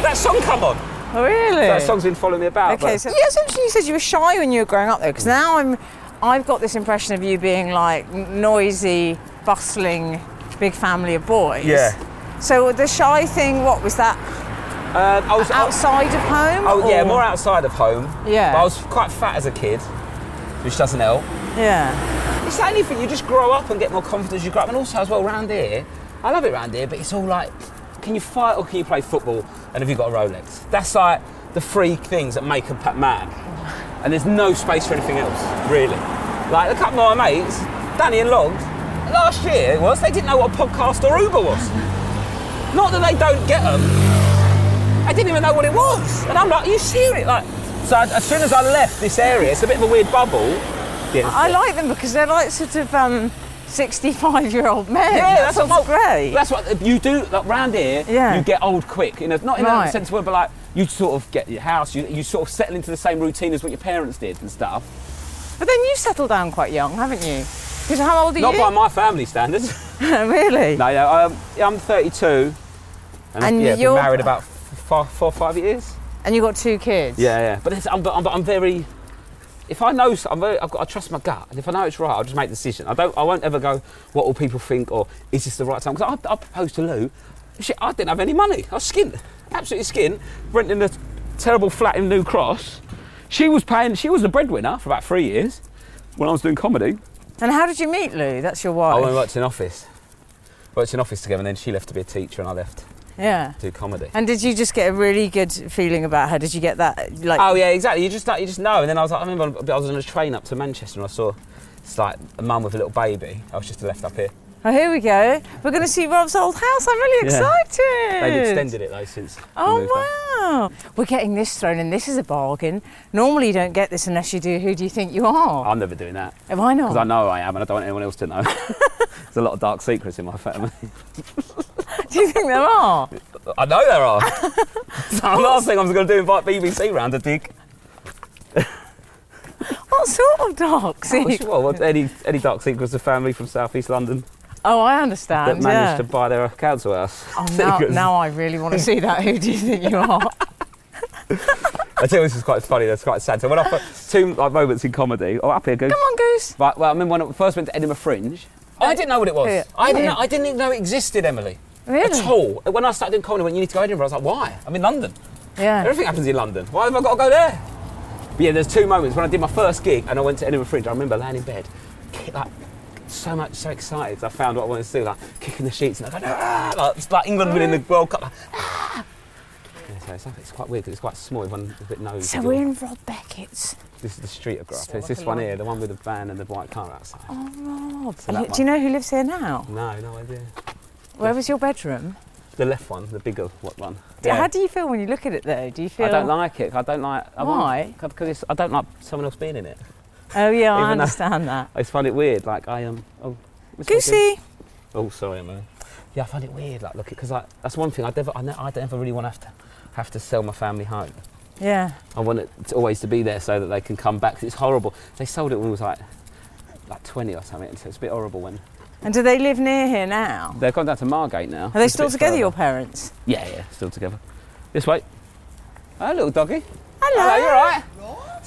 S1: That song come on.
S2: Oh, really?
S1: That song's been following me about.
S2: Okay,
S1: but-
S2: so yeah, it's interesting you said you were shy when you were growing up, though, because now I'm I've got this impression of you being like noisy, bustling, big family of boys.
S1: Yeah.
S2: So the shy thing, what was that?
S1: Uh, I was
S2: Outside of home?
S1: Oh yeah, more outside of home.
S2: Yeah.
S1: But I was quite fat as a kid, which doesn't help.
S2: Yeah.
S1: It's the only thing, you just grow up and get more confidence as you grow up. And also, as well, round here, I love it round here, but it's all like, can you fight or can you play football? And have you got a Rolex? That's like the three things that make a pa- man. And there's no space for anything else, really. Like, a couple of my mates, Danny and Logs, last year it was, they didn't know what a podcast or Uber was. Not that they don't get them, I didn't even know what it was. And I'm like, are you serious? Like, so as soon as I left this area, it's a bit of a weird bubble. Yeah,
S2: I like them because they're like sort of um, 65 year old men.
S1: Yeah,
S2: that
S1: that's what
S2: sounds great.
S1: That's what you do. Like round here,
S2: Yeah.
S1: you get old quick. You know, not in
S2: Right.
S1: a sense of word, but like you sort of get your house. You, you sort of settle into the same routine as what your parents did and stuff.
S2: But then you settled down quite young, haven't you? Because how old are you?
S1: Not
S2: you?
S1: by my family standards. [LAUGHS] [LAUGHS]
S2: really?
S1: no, no, I'm, um, I'm 32, and,
S2: And
S1: yeah,
S2: you're-
S1: married about four, four, five years.
S2: And you've got two kids?
S1: Yeah, yeah. But I'm, but I'm, but I'm very. If I know, I'm very, I've got, I trust my gut, and if I know it's right, I'll just make the decision. I don't, I won't ever go, what will people think, or is this the right time? Because I, I proposed to Lou, shit, I didn't have any money. I was skint, absolutely skint, renting a terrible flat in New Cross. She was paying, she was the breadwinner for about three years when I was doing comedy.
S2: And how did you meet Lou? That's your wife.
S1: Oh, I went and worked in office, worked in office together, and then she left to be a teacher, and I left
S2: yeah.
S1: to do comedy.
S2: And did you just get a really good feeling about her? Did you get that like?
S1: Oh yeah, exactly. You just like you just know. And then I was like, I remember I was on a train up to Manchester and I saw it's like a mum with a little baby. I was just left up here.
S2: Oh, here we go. We're going to see Rob's old house. I'm really
S1: Yeah.
S2: excited.
S1: They've extended it though since.
S2: Oh wow! We're getting this thrown in. This is a bargain. Normally, you don't get this unless you do. Who do you think you are?
S1: I'm never doing that oh,
S2: Am I
S1: because I
S2: not?
S1: know I am and I don't want anyone else to know. [LAUGHS] There's a lot of dark secrets in my family.
S2: do you think there are?
S1: I know there are. [LAUGHS] so the last thing I'm going to do is invite BBC round to dig.
S2: What sort of dark secrets?
S1: Well, any any dark secrets of family from South East London
S2: Oh, I
S1: that
S2: understand.
S1: managed
S2: yeah.
S1: to buy their council house.
S2: Oh, [LAUGHS] now, now I really want to see that. Who do you think you are? [LAUGHS]
S1: I tell you, this is quite funny. That's quite sad. So when I first, two like moments in comedy. Oh, up here, Goose.
S2: Come on, Goose.
S1: Right, well, I remember when I first went to Edinburgh Fringe. Oh, I uh, didn't know what it was. I didn't. Know, I didn't even know it existed, Emily.
S2: Really?
S1: At all. When I started doing comedy, when you need to go to Edinburgh, I was like, why? I'm in London.
S2: Yeah.
S1: Everything happens in London. Why have I got to go there? But yeah, there's two moments when I did my first gig and I went to Edinburgh Fringe. I remember laying in bed, like so much, so excited. I found what I wanted to do, like kicking the sheets and I go, ah, like, it's like England winning the World Cup. Like, ah. Yeah, so it's, it's quite weird because it's quite small. Everyone's a bit nosy.
S2: So we're in Rob Beckett's.
S1: This is the street I grew up.
S2: Sort
S1: It's this one here, the one with the van and the white car outside.
S2: Oh, Rob.
S1: So that
S2: do you know who lives here now?
S1: No, no idea.
S2: Where was your bedroom?
S1: The left one, the bigger what one.
S2: D- How do you feel when you look at it, though? Do you feel?
S1: I don't like it. I don't like. I
S2: Why?
S1: Because I don't like someone else being in it.
S2: Oh yeah, I [LAUGHS] understand that.
S1: I just find it weird. Like I am. oh, Miss Wilkins.
S2: Goosey.
S1: Oh, sorry, man. Yeah, I find it weird. Like, look, because like, that's one thing I never, I, ne- I never really want to have to have to sell my family home.
S2: Yeah.
S1: I want it to always to be there so that they can come back. It's horrible. They sold it when it was like like 20 or something. So it's a bit horrible when
S2: And do they live near here now?
S1: they've gone down to Margate now.
S2: Are they
S1: It's
S2: still together,
S1: further.
S2: your parents?
S1: Yeah, yeah, still together. This way. Hello, little doggy.
S2: Hello.
S1: Hello, you all right?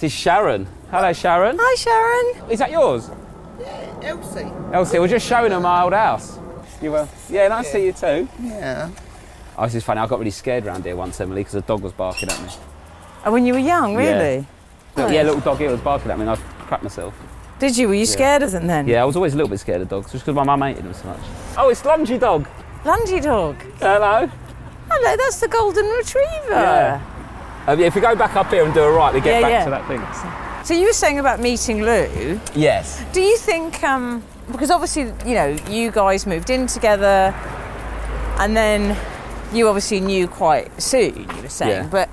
S1: This is Sharon. Hello, Sharon.
S2: Hi, Sharon.
S1: Is that yours?
S4: Elsie.
S1: Elsie, we're just showing her my old house. You were? Yeah, nice to see you too.
S4: Yeah.
S1: Oh, this is funny. I got really scared around here once, Emily, because a dog was barking at me.
S2: Oh, when you were young, really?
S1: Look,
S2: Nice.
S1: yeah, little dog here was barking at me, and I cracked myself.
S2: Did you? Were you scared of them then?
S1: Yeah, I was always a little bit scared of dogs, just because my mum hated them so much. Oh, it's Lungy Dog.
S2: Lungy dog.
S1: Hello.
S2: Hello, that's the golden retriever.
S1: Yeah. If we go back up here and do a right, we get
S2: Yeah,
S1: back
S2: yeah.
S1: to that thing.
S2: So you were saying about meeting Lou.
S1: Yes.
S2: Do you think, um, because obviously, you know, you guys moved in together and then you obviously knew quite soon, you were saying,
S1: Yeah.
S2: but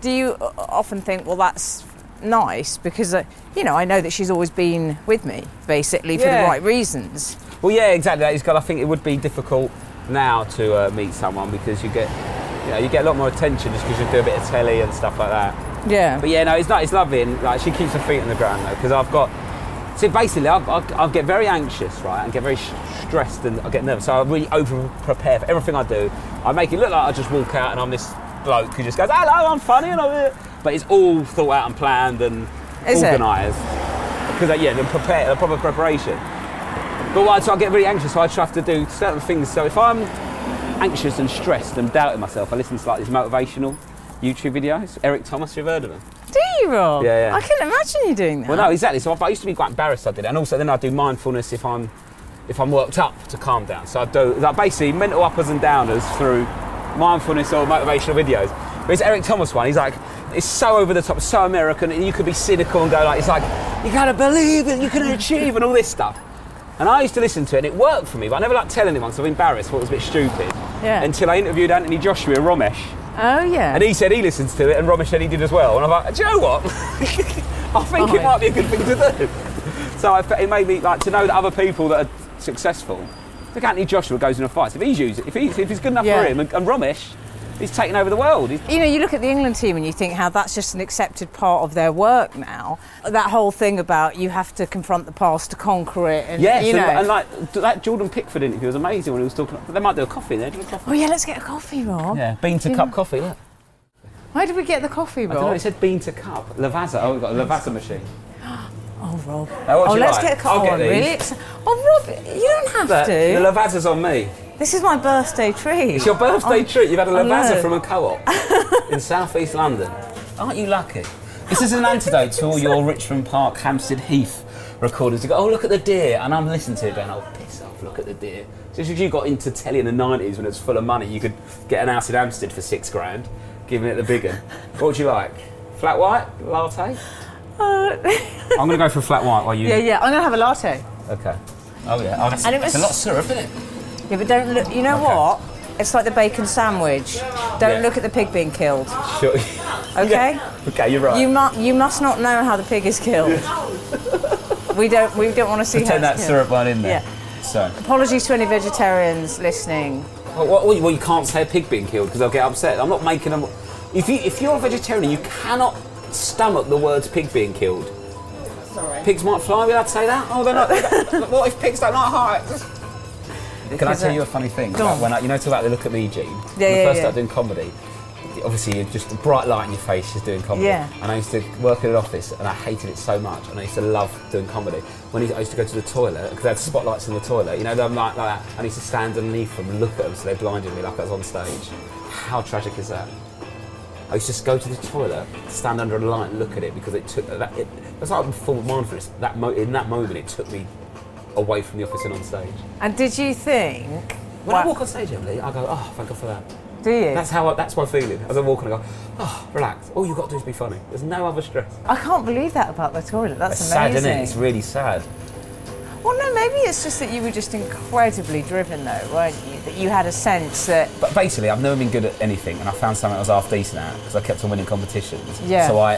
S2: do you often think, well, that's nice because, uh, you know, I know that she's always been with me, basically, for the right reasons.
S1: Well, yeah, exactly. That is good. I think it would be difficult now to uh, meet someone because you get, you know, you get a lot more attention just because you do a bit of telly and stuff like that.
S2: Yeah.
S1: But yeah, no, it's not. It's lovely, and like she keeps her feet on the ground though, because I've got. See, basically, I, I, I get very anxious, right, and get very sh- stressed, and I get nervous. So I really over prepare for everything I do. I make it look like I just walk out and I'm this bloke who just goes, "Hello, I'm funny," and I'm. But it's all thought out and planned and
S2: Is
S1: organised. because yeah, the prepare, the proper preparation. But so I get really anxious, so I try to do certain things. So if I'm anxious and stressed and doubting myself, I listen to like these motivational YouTube videos. Eric Thomas, you've heard of him?
S2: Do you, Rob?
S1: Yeah, yeah.
S2: I couldn't imagine you doing that.
S1: Well, no, exactly. So I, I used to be quite embarrassed. I did, it. and also then I do mindfulness if I'm if I'm worked up to calm down. So I do like basically mental uppers and downers through mindfulness or motivational videos. But it's Eric Thomas one. He's like, it's so over the top, so American, and you could be cynical and go like, it's like, you gotta believe it, you can achieve, and all this stuff. And I used to listen to it, and it worked for me, but I never like tell anyone, so I'm embarrassed. Thought it was a bit stupid.
S2: Yeah.
S1: Until I interviewed Anthony Joshua Romesh,
S2: oh, yeah.
S1: and he said he listens to it, and Romesh said he did as well. And I'm like, do you know what? [LAUGHS] I think
S2: Oh,
S1: it might be a good thing to do. So I, it made me like to know that other people that are successful. Look, Anthony Joshua goes in a fight. If he's using, if he's if he's good enough
S2: Yeah.
S1: for him, and, and Romesh, he's taken over the world. He's,
S2: you know, you look at the England team and you think how that's just an accepted part of their work now. That whole thing about you have to confront the past to conquer it, and
S1: yes,
S2: you know.
S1: and, and like that Jordan Pickford interview was amazing when he was talking. They might do a coffee there. Do a coffee.
S2: oh yeah, let's get a coffee, Rob.
S1: Yeah, bean to
S2: Yeah.
S1: cup coffee. Look,
S2: Why did we get the coffee,
S1: I don't know.
S2: Rob?
S1: It said bean to cup. Lavazza. Oh, we've got a Lavazza machine. [GASPS]
S2: Oh, Rob.
S1: Now,
S2: oh, let's
S1: like?
S2: get a
S1: I'll
S2: coffee.
S1: get
S2: really. Oh, Rob, you don't have
S1: But
S2: to.
S1: the Lavazza's on me.
S2: This is my birthday treat.
S1: It's your birthday treat. You've had a Lavazza from a co-op [LAUGHS] in southeast London. Aren't you lucky? This is an antidote to all your Richmond Park, Hampstead Heath recorders. You go, oh look at the deer, and I'm listening to it going, oh piss off, look at the deer. Just as you got into telly in the 90s when it was full of money, you could get an house in Hampstead for six grand, giving it the big one. What would you like? Flat white, latte? [LAUGHS] I'm going to go for a flat white while you.
S2: Uh, yeah, yeah. I'm gonna have a latte.
S1: Okay. Oh yeah. Oh, that's,
S2: And it
S1: that's
S2: was-
S1: a lot of syrup, isn't it?
S2: Yeah, but don't look. You know
S1: Okay.
S2: what? It's like the bacon sandwich. Don't
S1: Yeah.
S2: look at the pig being killed.
S1: Sure. [LAUGHS]
S2: Okay. [LAUGHS]
S1: okay, you're right.
S2: You must. You must not know how the pig is killed. [LAUGHS] we don't. We don't want to see
S1: Pretend that
S2: killed.
S1: syrup one in there.
S2: Yeah.
S1: So.
S2: Apologies to any vegetarians listening.
S1: Well, well, well, you can't say a pig being killed because they'll get upset. I'm not making them. If you if you're a vegetarian, you cannot stomach the words pig being killed.
S2: Sorry.
S1: Pigs might fly. We allowed to say that? Oh, they're not. what if pigs don't like heights? Can I tell you a funny thing?
S2: go
S1: Like
S2: on.
S1: when I, you know, talk about the look at me, Gene. Yeah, when I first
S2: yeah.
S1: started doing comedy, obviously you're just a bright light in your face, just doing comedy.
S2: Yeah.
S1: And I used to work in an office, and I hated it so much, and I used to love doing comedy. When I used to go to the toilet, because they had spotlights in the toilet, you know, them like, like that. I used to stand underneath them and look at them, so they blinded me like I was on stage. How tragic is that? I used to just go to the toilet, stand under a light and look at it because it took that. It, that's like of mindfulness. That mo- in that moment, it took me away from the office and on stage.
S2: And did you think?
S1: When I walk on stage, Emily, I go, oh, thank God for that.
S2: Do you?
S1: That's how. I, that's my feeling. As I walk walking, I go, oh, relax. All you've got to do is be funny. There's no other stress.
S2: I can't believe that about the toilet. That's
S1: It's sad, isn't it? It's really sad.
S2: Well, no, maybe it's just that you were just incredibly driven, though, weren't you? That you had a sense that
S1: But basically, I've never been good at anything, and I found something I was half decent at because I kept on winning competitions.
S2: Yeah.
S1: So I,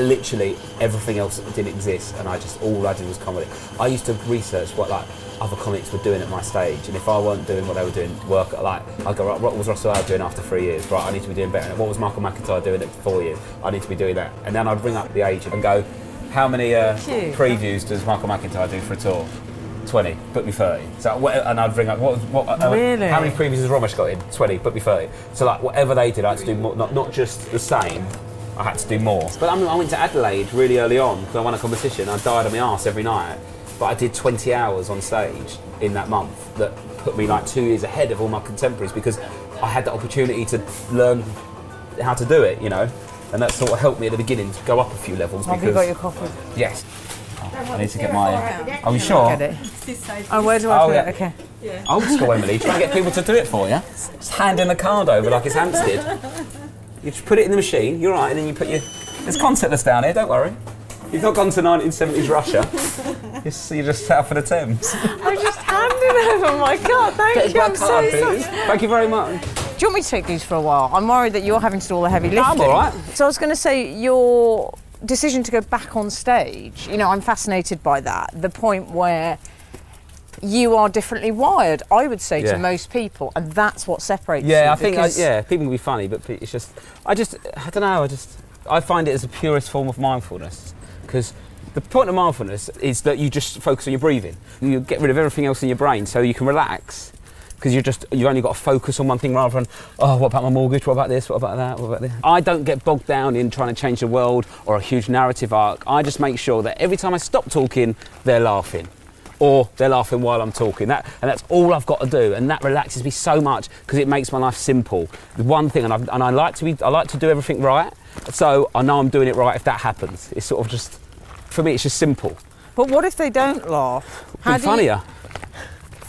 S1: literally, everything else didn't exist, and I just all I did was comedy. I used to research what like other comics were doing at my stage, and if I weren't doing what they were doing, work like I go, right, what was Russell Howard doing after three years? Right, I need to be doing better. What was Michael McIntyre doing at four years? I need to be doing that. And then I'd ring up the agent and go, how many uh, previews does Michael McIntyre do for a tour? 20, book me 30. So, what, and I'd ring up, what, what, uh,
S2: Really?
S1: how many previews has Romesh got in? 20, book me 30. So, like, whatever they did, I had to do more, not, not just the same, I had to do more. But I, mean, I went to Adelaide really early on because I won a competition. I died on my arse every night. But I did 20 hours on stage in that month that put me like two years ahead of all my contemporaries because I had the opportunity to learn how to do it, you know. And that sort of helped me at the beginning to go up a few levels
S2: have you got your coffee?
S1: yes, I need to get my. Are you sure?
S2: Get it. Oh, where do I
S1: Oh,
S2: put
S1: yeah.
S2: it? Okay. Yeah.
S1: Old school Emily, trying to get people to do it for you. Just handing the card over like it's Hampstead. [LAUGHS] You just put it in the machine, you're right, and then you put your. There's contactless down here, don't worry. You've not gone to 1970s Russia. [LAUGHS] You're, s- you're just south of the Thames.
S2: I just handed over my card. Thank you. I'm so sorry.
S1: Thank you very much.
S2: Do you want me to take these for a while? I'm worried that you're having to do all the heavy lifting.
S1: I'm all right.
S2: So I was going to say your decision to go back on stage. You know, I'm fascinated by that. The point where you are differently wired, I would say,
S1: Yeah.
S2: to most people, and that's what separates you.
S1: Yeah, I think uh,
S2: I,
S1: yeah, people can be funny, but it's just I just I don't know. I just I find it as the purest form of mindfulness because the point of mindfulness is that you just focus on your breathing. You get rid of everything else in your brain, so you can relax. because you just you've only got to focus on one thing rather than oh what about my mortgage what about this what about that what about this i don't get bogged down in trying to change the world or a huge narrative arc i just make sure that every time i stop talking they're laughing or they're laughing while i'm talking that and that's all i've got to do and that relaxes me so much because it makes my life simple the one thing and, I've, and i like to be i like to do everything right so i know i'm doing it right if that happens it's sort of just for me it's just simple
S2: But what if they don't laugh?
S1: be funnier.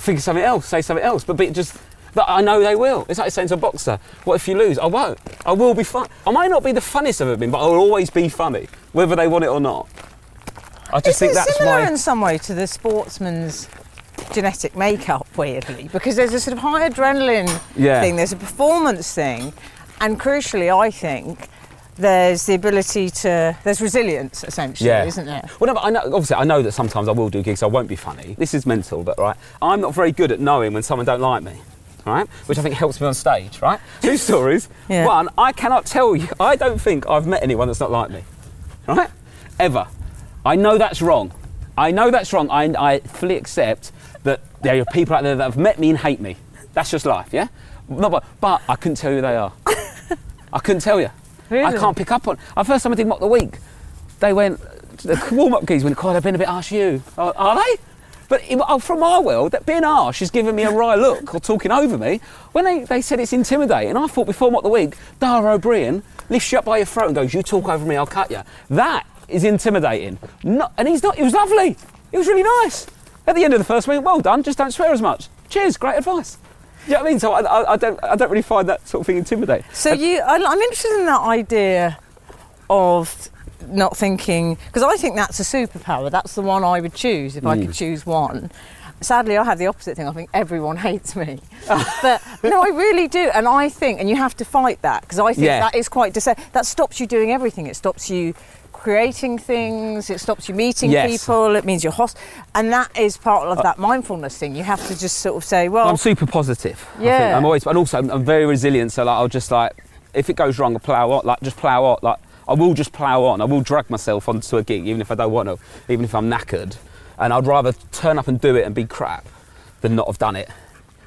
S1: Think of something else. Say something else. But be just. But I know they will. It's like saying to a boxer, "What if you lose?" I won't. I will be fun. I might not be the funniest I've ever been, but I will always be funny, whether they want it or not. I just
S2: Is
S1: think
S2: it
S1: that's
S2: similar in some way to the sportsman's genetic makeup, weirdly? Because there's a sort of high adrenaline
S1: Yeah.
S2: thing, there's a performance thing, and crucially, I think there's the ability to, there's resilience essentially,
S1: Yeah.
S2: isn't there?
S1: Well, no, but I know, obviously, I know that sometimes I will do gigs. I won't be funny. This is mental, but right, I'm not very good at knowing when someone don't like me. Right, which I think helps me on stage. Right, two [LAUGHS] stories.
S2: Yeah.
S1: One, I cannot tell you. I don't think I've met anyone that's not like me. Right, ever. I know that's wrong. I know that's wrong. I, I fully accept that there are people out there that have met me and hate me. That's just life. Yeah. No, but, but I couldn't tell you who they are. [LAUGHS] I couldn't tell you. I can't pick up on. The first time I did mock the week, they went. The warm-up gigs went. God, they've been a bit harsh. You are, are they? But oh, from our world, that being harsh is giving me a wry look or talking over me. When they, they said it's intimidating, I thought before mock the week, Dara Ó Briain lifts you up by your throat and goes, "You talk over me, I'll cut you." That is intimidating. Not, and he's not. He was lovely. He was really nice. At the end of the first week, well done. Just don't swear as much. Cheers. Great advice. Do you know what I mean? So I, I, I don't. I don't really find that sort of thing intimidating.
S2: So you, I, I'm interested in that idea of not thinking because I think that's a superpower. That's the one I would choose if I
S1: Mm.
S2: could choose one. Sadly, I have the opposite thing. I think everyone [LAUGHS] hates me, but no, I really do. And I think, and you have to fight that because I think
S1: Yeah.
S2: that is quite dece- that stops you doing everything. It stops you creating things. It stops you meeting
S1: Yes.
S2: people. It means you're host, and that is part of uh, that mindfulness thing. You have to just sort of say, well,
S1: I'm super positive. I.
S2: Yeah.
S1: I'm always, and also I'm, very resilient. So like, I'll just like, if it goes wrong, I'll plough on. Like, just plough on. Like, I will just plough on. I will drag myself onto a gig, even if I don't want to, even if I'm knackered. And I'd rather turn up and do it and be crap than not have done it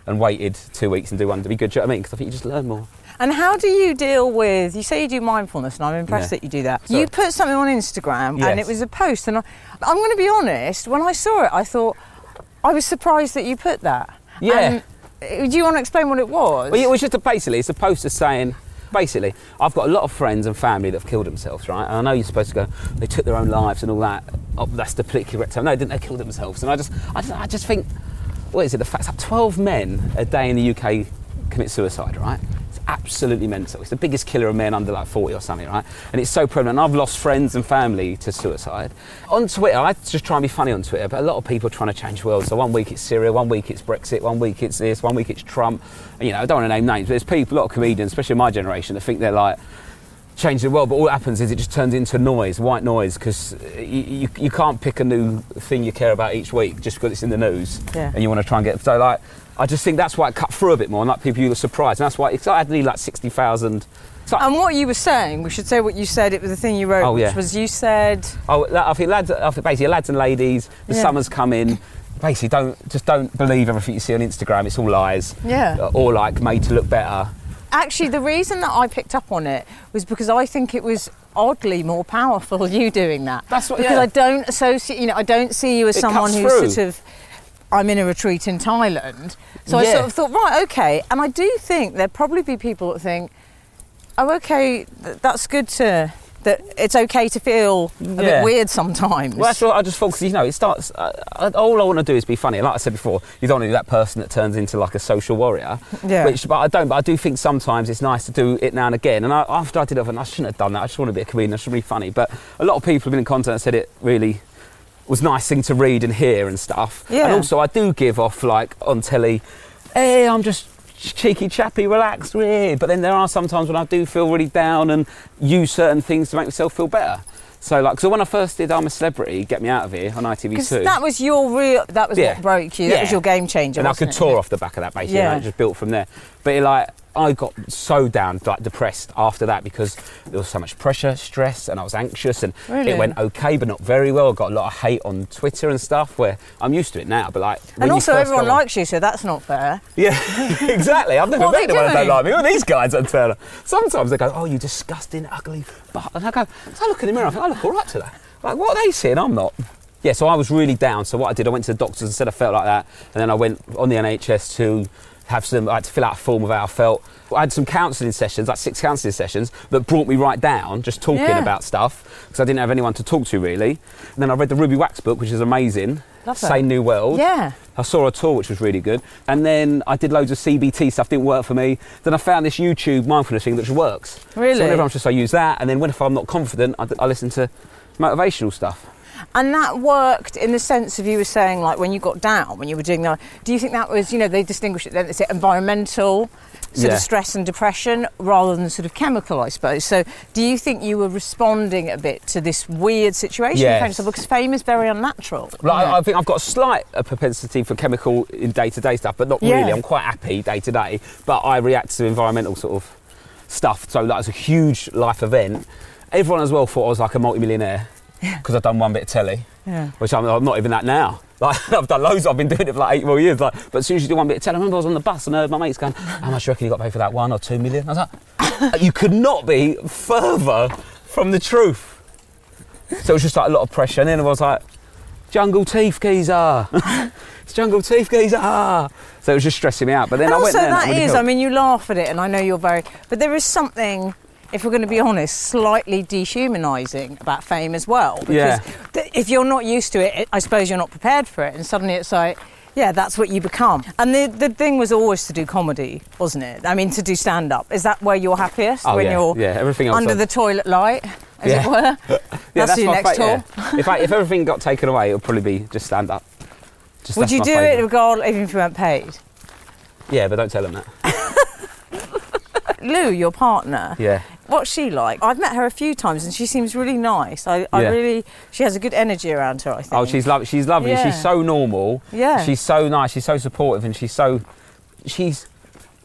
S1: and waited two weeks and do one to be good. Do you know what I mean? Because I think you just learn more.
S2: And how do you deal with? You say you do mindfulness, and I'm impressed
S1: Yeah.
S2: that you do that.
S1: Sorry.
S2: You put something on Instagram, and it was a post, and I, I'm going to be honest. When I saw it, I thought I was surprised that you put that.
S1: Yeah.
S2: And, uh, do you want to explain what it was?
S1: Well, it was just a, basically, it's a poster saying, basically, I've got a lot of friends and family that have killed themselves, right? And I know you're supposed to go, they took their own lives and all that. Oh, that's the politically correct term. No, didn't they kill themselves? And I just, I just, I just think, what is it? The fact that 12 men a day in the UK commit suicide, right? Absolutely mental. It's the biggest killer of men under like 40 or something, right? And it's so prevalent. I've lost friends and family to suicide. On Twitter, I just try and be funny on Twitter, but a lot of people are trying to change the world. So one week it's Syria, one week it's Brexit, one week it's this, one week it's Trump. And, you know, I don't want to name names, but there's people, a lot of comedians, especially my generation, that think they're like, change the world, but all that happens is it just turns into noise, white noise, because uh, you, you, you can't pick a new thing you care about each week just because it's in the news
S2: Yeah.
S1: and you want to try and get. So, like, I just think that's why it cut through a bit more, and like people you were surprised, and that's why it's, I had like 60,000. So,
S2: and what you were saying, we should say what you said. It was the thing you wrote,
S1: Oh,
S2: which was you said,
S1: oh, I think lads, I think basically lads and ladies, the
S2: Yeah.
S1: summer's coming. Basically, don't just don't believe everything you see on Instagram. It's all lies,
S2: yeah.
S1: or like made to look better.
S2: Actually, the reason that I picked up on it was because I think it was oddly more powerful [LAUGHS] you doing that.
S1: That's what-
S2: because
S1: yeah.
S2: I don't associate. You know, I don't see you as
S1: It
S2: someone who's
S1: through.
S2: sort of. I'm in a retreat in Thailand, so I sort of thought, right, okay. And I do think there'd probably be people that think, oh, okay, th- that's good to. That it's okay to feel a
S1: Yeah.
S2: bit weird sometimes.
S1: Well, that's what I just thought, 'cause, you know, it starts. Uh, uh, all I want to do is be funny. Like I said before, you don't want to be that person that turns into like a social warrior.
S2: Yeah.
S1: Which, but I don't. But I do think sometimes it's nice to do it now and again. And I, after I did it, I I shouldn't have done that. I just want to be a comedian. I should be funny. But a lot of people have been in contact and said it really was a nice thing to read and hear and stuff.
S2: Yeah.
S1: And also, I do give off like on telly. Hey, I'm just cheeky chappy, relaxed, weird. But then there are sometimes when I do feel really down and use certain things to make myself feel better. So like, so when I first did I'm a Celebrity, Get Me Out of Here on ITV2,
S2: that was your real. That was
S1: Yeah.
S2: what broke you. That
S1: Yeah.
S2: was your game changer.
S1: and I could
S2: it?
S1: tour off the back of that basically.
S2: Yeah.
S1: and just built from there. But it, like, I got so down, like depressed after that because there was so much pressure, stress, and I was anxious, and
S2: Really?
S1: it went okay, but not very well. I got a lot of hate on Twitter and stuff. Where I'm used to it now, but like,
S2: And also, everyone
S1: on-
S2: likes you, so that's not fair.
S1: yeah, [LAUGHS] exactly. I've never met anyone that don't like me. Are these guys on Turner? Sometimes they go, "Oh, you disgusting, ugly," but and I go, so I look in the mirror, I think I look all right today. Like, what are they seeing? I'm not. Yeah, so I was really down. So what I did, I went to the doctors and said I felt like that, and then I went on the NHS to have some. I had to fill out a form of how I felt. I had some counselling sessions, like six counselling sessions, that brought me right down, just talking
S2: Yeah.
S1: about stuff because I didn't have anyone to talk to really. And then I read the Ruby Wax book, which is amazing.
S2: Love
S1: Say
S2: it.
S1: New World.
S2: Yeah.
S1: I saw a tour which was really good, and then I did loads of CBT stuff. Didn't work for me. Then I found this YouTube mindfulness thing which works.
S2: Really?
S1: So whenever I'm just I use that, and then when if I'm not confident, I, I listen to motivational stuff.
S2: And that worked in the sense of you were saying, like when you got down, when you were doing that. Do you think that was, you know, they distinguish it then? It's environmental, sort
S1: Yeah.
S2: of stress and depression, rather than sort of chemical, I suppose. So, do you think you were responding a bit to this weird situation you
S1: Yes.
S2: found yourself? Because fame is very unnatural.
S1: Like, I. I think I've got a slight uh, propensity for chemical in day-to-day stuff, but not
S2: Yeah.
S1: really. I'm quite happy day to day, but I react to environmental sort of stuff. So that was a huge life event. Everyone as well thought I was like a multi-millionaire because I've done one bit of telly.
S2: Yeah.
S1: which I'm, I'm not even that now. Like [LAUGHS] I've done loads. I've been doing it for like eight more years. Like, but as soon as you do one bit of telly, I remember I was on the bus and I heard my mates going, "How much do you reckon you got paid for that one or two million? I was like, [LAUGHS] "You could not be further from the truth." So it was just like a lot of pressure, and then I was like, "Jungle teeth, geezer." [LAUGHS] It's jungle teeth, geezer. So it was just stressing me out. But then
S2: And
S1: I
S2: also,
S1: went there. and
S2: that is, I mean, you laugh at it, and I know you're very, but there is something, if we're going to be honest, slightly dehumanising about fame as well. Because
S1: Yeah.
S2: th- if you're not used to it, I suppose you're not prepared for it, and suddenly it's like, yeah, that's what you become. And the, the thing was always to do comedy, wasn't it? I mean, to do stand up. Is that where you're happiest?
S1: Oh,
S2: when
S1: yeah,
S2: you're
S1: yeah, everything else
S2: under the toilet light, as
S1: Yeah.
S2: it were? [LAUGHS]
S1: Yeah,
S2: that's your
S1: my
S2: next tour.
S1: yeah. if, I, if everything got [LAUGHS] taken away, it would probably be just stand up. Just,
S2: Would you do
S1: favourite.
S2: it regardless, even if you weren't paid?
S1: Yeah, but don't tell them that. [LAUGHS]
S2: Lou, your partner,
S1: Yeah.
S2: What's she like? I've met her a few times and she seems really nice. I, I
S1: Yeah.
S2: really, she has a good energy around her, I think.
S1: Oh, she's lovely. She's lovely.
S2: Yeah.
S1: She's so normal.
S2: Yeah.
S1: She's so nice. She's so supportive, and she's so she's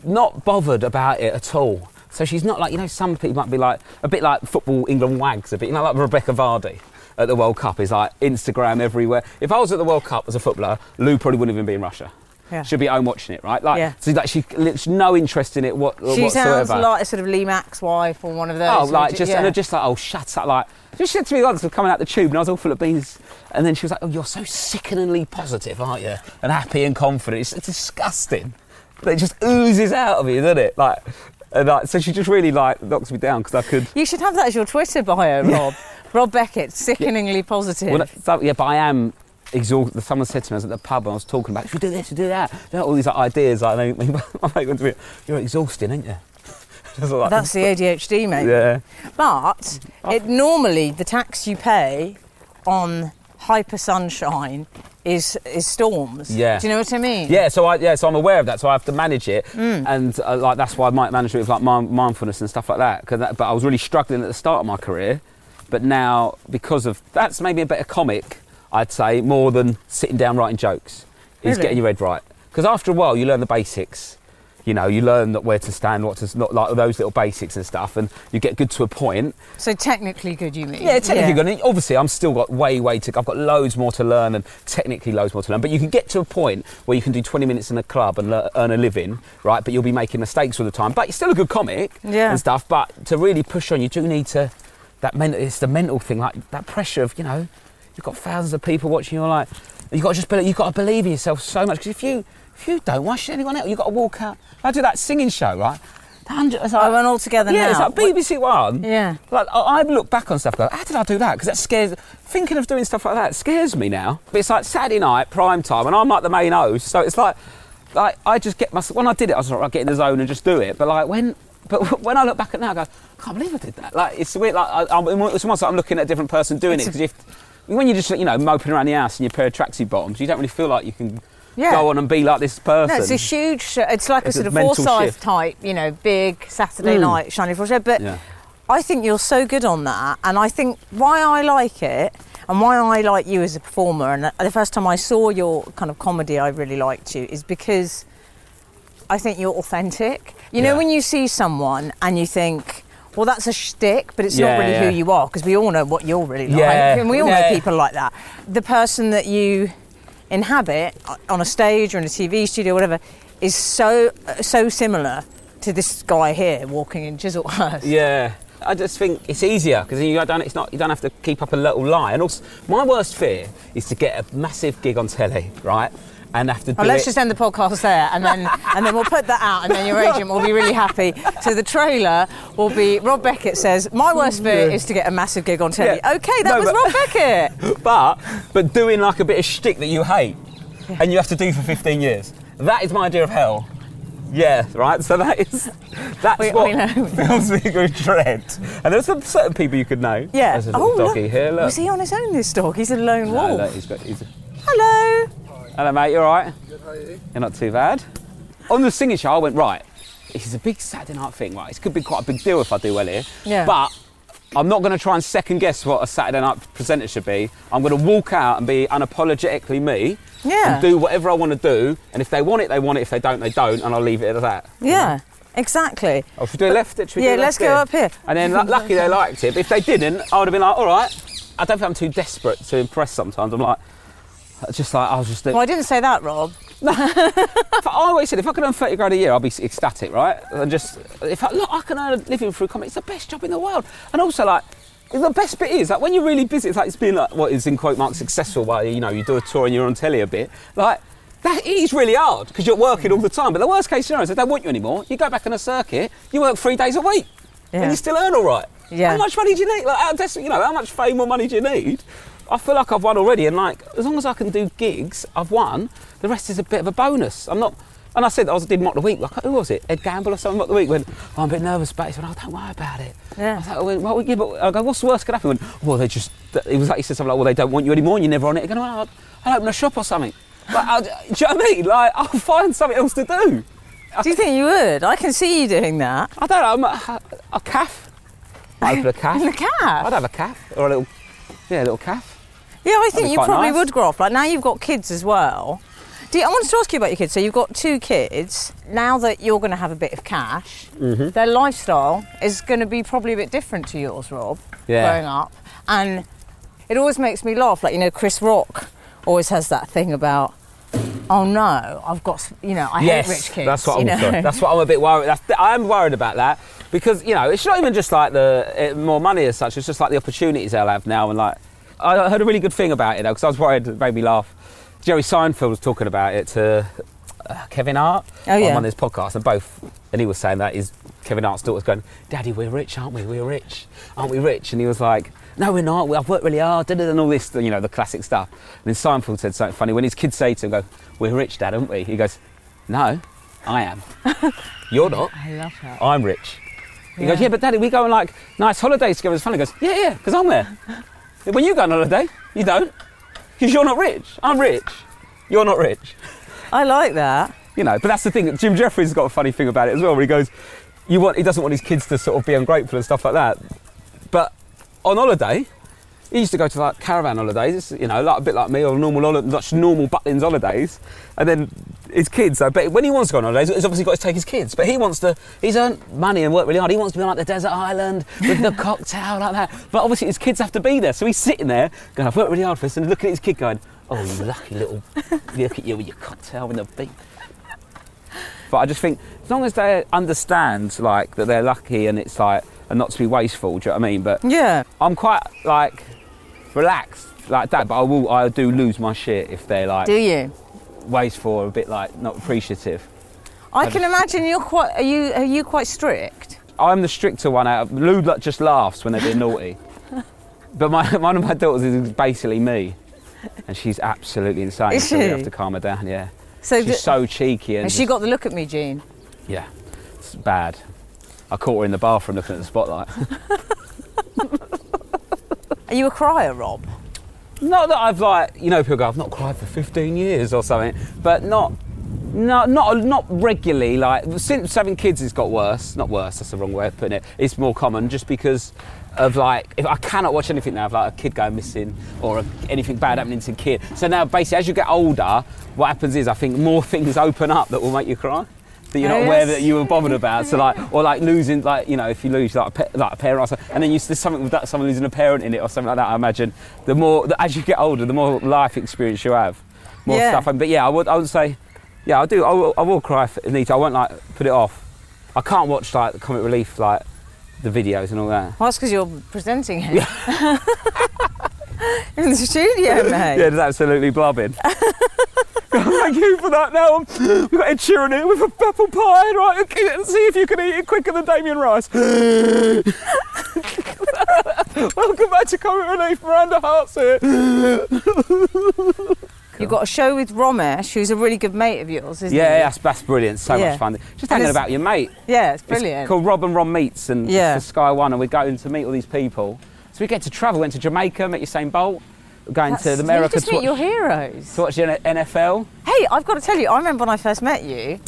S1: not bothered about it at all. So she's not like you know some people might be like a bit like football England wags a bit. You know like Rebekah Vardy at the World Cup is like Instagram everywhere. If I was at the World Cup as a footballer, Lou probably wouldn't even be in Russia.
S2: Yeah.
S1: She'd be at home watching it, right? Like,
S2: Yeah.
S1: so like she, she's no interest in it what,
S2: She
S1: whatsoever.
S2: sounds like a sort of Lee Mack's wife or one of those.
S1: Oh, like just
S2: yeah.
S1: and they're just like, oh, shut up! Like, she said to me once, was coming out the tube, and I was all full of beans, and then she was like, oh, you're so sickeningly positive, aren't you? And happy and confident. It's, it's disgusting. It just oozes out of you, doesn't it? Like, and like, so she just really like knocks me down because I could.
S2: You should have that as your Twitter bio, Rob. Rob Beckett, sickeningly positive.
S1: Well, so, yeah, but I am exhausted. Someone said to me, I was at the pub, and I was talking about, should we do this, should we do that? You know, all these like, ideas. Like, they, my mate [LAUGHS] went to me, you're exhausting, aren't you? [LAUGHS] Like,
S2: That's the ADHD, mate.
S1: yeah.
S2: But it normally the tax you pay on hyper sunshine is is storms.
S1: Yeah.
S2: Do you know what I mean?
S1: Yeah, so I yeah, so I'm aware of that. So I have to manage it, and uh, like that's why I might manage it with like mind- mindfulness and stuff like that. 'Cause that. But I was really struggling at the start of my career, but now because of that's maybe a better comic, I'd say more than sitting down writing jokes. Is getting your head right. Because after a while, you learn the basics. You know, you learn that where to stand, what to not like those little basics and stuff, and you get good to a point.
S2: So technically good, you mean?
S1: Yeah, technically good. And Obviously, I'm still got way, way to. I've got loads more to learn, and technically loads more to learn. But you can get to a point where you can do 20 minutes in a club and le- earn a living, right? But you'll be making mistakes all the time. But you're still a good comic
S2: Yeah.
S1: and stuff. But to really push on, you do need to. That mental, it's the mental thing, like that pressure of you know, you've got thousands of people watching. You're like, you got to just believe, you got to believe in yourself so much. Because if you, if you don't, why should anyone else? You've got to walk out. I do that singing show, right? Hundred- it's like- oh,
S2: I went all together now.
S1: yeah,
S2: now.
S1: it's like BBC One.
S2: Yeah.
S1: Like I, I look back on stuff, and go, how did I do that? Because that scares. Thinking of doing stuff like that scares me now. But it's like Saturday night, prime time, and I'm like the main host, so it's like, like I just get myself. When I did it, I was like, I get in the zone and just do it. But like when, but [LAUGHS] when I look back at now, I go, I can't believe I did that. Like it's weird. Like I, I'm, it's almost like I'm looking at a different person doing
S2: It's
S1: it. Because if when you're just you know moping around the house in your pair of tracksuit bottoms, you don't really feel like you can
S2: Yeah.
S1: go on and be like this person.
S2: No, it's a huge. It's like
S1: It's
S2: a
S1: a
S2: sort of
S1: mental
S2: Forsyth
S1: shift.
S2: type, you know, big Saturday
S1: Mm.
S2: night shining Forsyth. But
S1: Yeah.
S2: I think you're so good on that, and I think why I like it, and why I like you as a performer, and the first time I saw your kind of comedy, I really liked you, is because I think you're authentic. You know, when you see someone and you think, well, that's a shtick, but it's
S1: Yeah,
S2: not really
S1: yeah.
S2: who you are, because we all know what you're really like.
S1: Yeah,
S2: And we all know people like that. The person that you inhabit uh, on a stage or in a TV studio, or whatever, is so so similar to this guy here walking in Chislehurst.
S1: Yeah. I just think it's easier because you don't. It's not. You don't have to keep up a little lie. And also, my worst fear is to get a massive gig on telly, right? And have to
S2: Well, let's
S1: it.
S2: just end the podcast there, and then [LAUGHS] and then we'll put that out, and then your agent will be really happy. So the trailer will be Rob Beckett says, "My worst fear is to get a massive gig on telly."
S1: Yeah.
S2: Okay, that
S1: No,
S2: was
S1: but-
S2: Rob Beckett. [LAUGHS]
S1: but but doing like a bit of shtick that you hate, and you have to do for 15 years. That is my idea of hell. Yeah, right. So that is that's
S2: We-
S1: what [LAUGHS]
S2: we know.
S1: fills me with dread. And there's some certain people you could know.
S2: Yeah.
S1: There's a little oh, doggy
S2: look.
S1: here. Look.
S2: Was he on his own? This dog. He's a lone
S1: No,
S2: wolf.
S1: look, he's got. He's,
S2: Hello.
S1: Hello, mate. You all right? Good. How are you? You're not too bad. On the singing show, I went right. This is a big Saturday night thing, right? It could be quite a big deal if I do well here.
S2: Yeah.
S1: But I'm not going to try and second guess what a Saturday night presenter should be. I'm going to walk out and be unapologetically me.
S2: Yeah.
S1: And do whatever I want to do. And if they want it, they want it. If they don't, they don't. And I'll leave it at that.
S2: Yeah. Exactly.
S1: Oh, should we do a left? Should we
S2: Yeah,
S1: do a
S2: let's
S1: left
S2: go up here.
S1: And then, lucky they liked it. But if they didn't, I would have been like, all right. I don't think I'm too desperate to impress sometimes. I'm like, just like, I was just.
S2: Well, I didn't say that, Rob. [LAUGHS]
S1: I always said if I could earn 30 grand a year, I'd be ecstatic, right? And just, if I, look, I can earn a living through comedy, it's the best job in the world. And also, like, the best bit is, like, when you're really busy, it's like it's being, like, what is in quote marks successful, where, you know, you do a tour and you're on telly a bit. Like, that is really hard because you're working all the time. But the worst case scenario is they don't want you anymore. You go back on a circuit, you work three days a week,
S2: Yeah.
S1: and you still earn all right.
S2: Yeah.
S1: How much money do you need? Like, how you know, how much fame or money do you need? I feel like I've won already, and like as long as I can do gigs, I've won. The rest is a bit of a bonus. I'm not. And I said I was did mock the week. Like who was it? Ed Gamble or something mock the week. When oh, I'm a bit nervous about it. He said, "Oh, don't worry about it."
S2: Yeah.
S1: I was like, well, well, yeah, but I go, "What's the worst could happen?" He went, well, they just. It was like he said something like, "Well, they don't want you anymore, and you're never on it." Again, well, I'll, I'll open a shop or something. Like, I'll, uh, do you know what I mean? Like I'll find something else to do.
S2: Do you think you would? I can see you doing that.
S1: I don't know. I'm a, a calf. [LAUGHS] I open a calf.
S2: The calf.
S1: I'd have a calf or a little, yeah, a little calf.
S2: Yeah, I think you probably
S1: nice.
S2: would grow up. Like now you've got kids as well. Do you, I wanted to ask you about your kids. So you've got two kids. Now that you're going to have a bit of cash,
S1: Mm-hmm.
S2: their lifestyle is going to be probably a bit different to yours, Rob.
S1: Yeah.
S2: Growing up, and it always makes me laugh. Like you know, Chris Rock always has that thing about. Oh no! I've got you know I
S1: yes,
S2: hate rich kids.
S1: that's what I'm. That's what I'm a bit worried. That's, I am worried about that because you know it's not even just like the eh, more money as such. It's just like the opportunities they'll have now and like. I heard a really good thing about it though because I was worried. It made me laugh. Jerry Seinfeld was talking about it to uh, Kevin Hart
S2: Oh,
S1: on
S2: yeah.
S1: one of his podcasts, and both, and he was saying that his Kevin Hart's daughter's going, "Daddy, we're rich, aren't we? We're rich, aren't we rich?" And he was like, "No, we're not. I've worked really hard, da, da, da," and all this, you know, the classic stuff." And then Seinfeld said something funny when his kids say to him, "Go, we're rich, Dad, aren't we?" He goes, "No, I am. [LAUGHS] You're not.
S2: I love that.
S1: I'm rich." He
S2: Yeah.
S1: goes, "Yeah, but Daddy, we go on like nice holidays together. It's fun." He goes, "Yeah, yeah, because I'm there. When you go on holiday, you don't, because you're not rich. I'm rich. You're not rich."
S2: I like that.
S1: You know, but that's the thing. Jim Jefferies has got a funny thing about it as well, where he goes, "You want?" He doesn't want his kids to sort of be ungrateful and stuff like that. But on holiday, he used to go to like caravan holidays, you know, like a bit like me, or normal, like normal Butlins holidays, and then his kids. Though, but when he wants to go on holidays, he's obviously got to take his kids. But he wants to. He's earned money and worked really hard. He wants to be on like the desert island with the [LAUGHS] cocktail like that. But obviously, his kids have to be there, so he's sitting there going, "I've worked really hard for this," and looking at his kid going, "Oh, you lucky little, [LAUGHS] look at you with your cocktail and the beach." But I just think as long as they understand like that they're lucky and it's like and not to be wasteful, do you know what I mean? But
S2: Yeah.
S1: I'm quite like relaxed like that, but I will I do lose my shit if they're like
S2: Do you?
S1: wasteful or a bit like not appreciative.
S2: I can imagine you're quite. Are you? Are you quite strict?
S1: I'm the stricter one out of Lou just laughs when they're being naughty. [LAUGHS] But my [LAUGHS] one of my daughters is basically me. And she's absolutely insane.
S2: Is
S1: so we have to calm her down, yeah.
S2: So
S1: She's
S2: d-
S1: so cheeky and
S2: has she got the look at me, gene?
S1: Yeah. It's bad. I caught her in the bathroom looking at the spotlight. [LAUGHS]
S2: Are you a crier, Rob?
S1: Not that I've like, you know, people go, I've not cried for 15 years or something, but not, not, not, not regularly. Like since having kids, it's got worse. Not worse. That's the wrong way of putting it. It's more common just because of like, if I cannot watch anything now of like a kid going missing or anything bad happening to a kid. So now, basically, as you get older, what happens is I think more [LAUGHS] things open up that will make you cry. That you're
S2: Oh,
S1: not aware
S2: yes.
S1: that you were bothered about. So like, [LAUGHS] or like losing, like you know, if you lose like a, pa- like a parent, or something, and then you there's something with that, someone losing a parent in it or something like that. I imagine the more the, as you get older, the more life experience you have, more
S2: Yeah.
S1: stuff. And, but yeah, I would I would say, yeah, I do. I will, I will cry if it needs. I won't like put it off. I can't watch like the comic relief like the videos and all that.
S2: Well, that's because you're presenting it. [LAUGHS] In the studio, [LAUGHS] mate.
S1: Yeah, it's absolutely blubbing. [LAUGHS] Thank you for that. Now um, we've got Ed Sheeran here with a apple pie. Right, okay, let's see if you can eat it quicker than Damien Rice. [LAUGHS] Welcome back to Comic Relief. Miranda Hart's here.
S2: You've got a show with Romesh, who's a really good mate of yours, isn't
S1: Yeah,
S2: he?
S1: yeah, that's, that's brilliant. So
S2: Yeah.
S1: much fun. Just hanging
S2: it's-
S1: about your mate.
S2: Yeah, it's
S1: It's
S2: brilliant.
S1: called Rob and Romesh Vs, and
S2: Yeah.
S1: it's for Sky One, and we're going to meet all these people. So we get to travel. Went to Jamaica, met Usain Bolt. Going
S2: That's-
S1: to the
S2: you just
S1: to
S2: meet
S1: watch,
S2: your heroes.
S1: to watch the NFL.
S2: Hey, I've got to tell you, I remember when I first met you.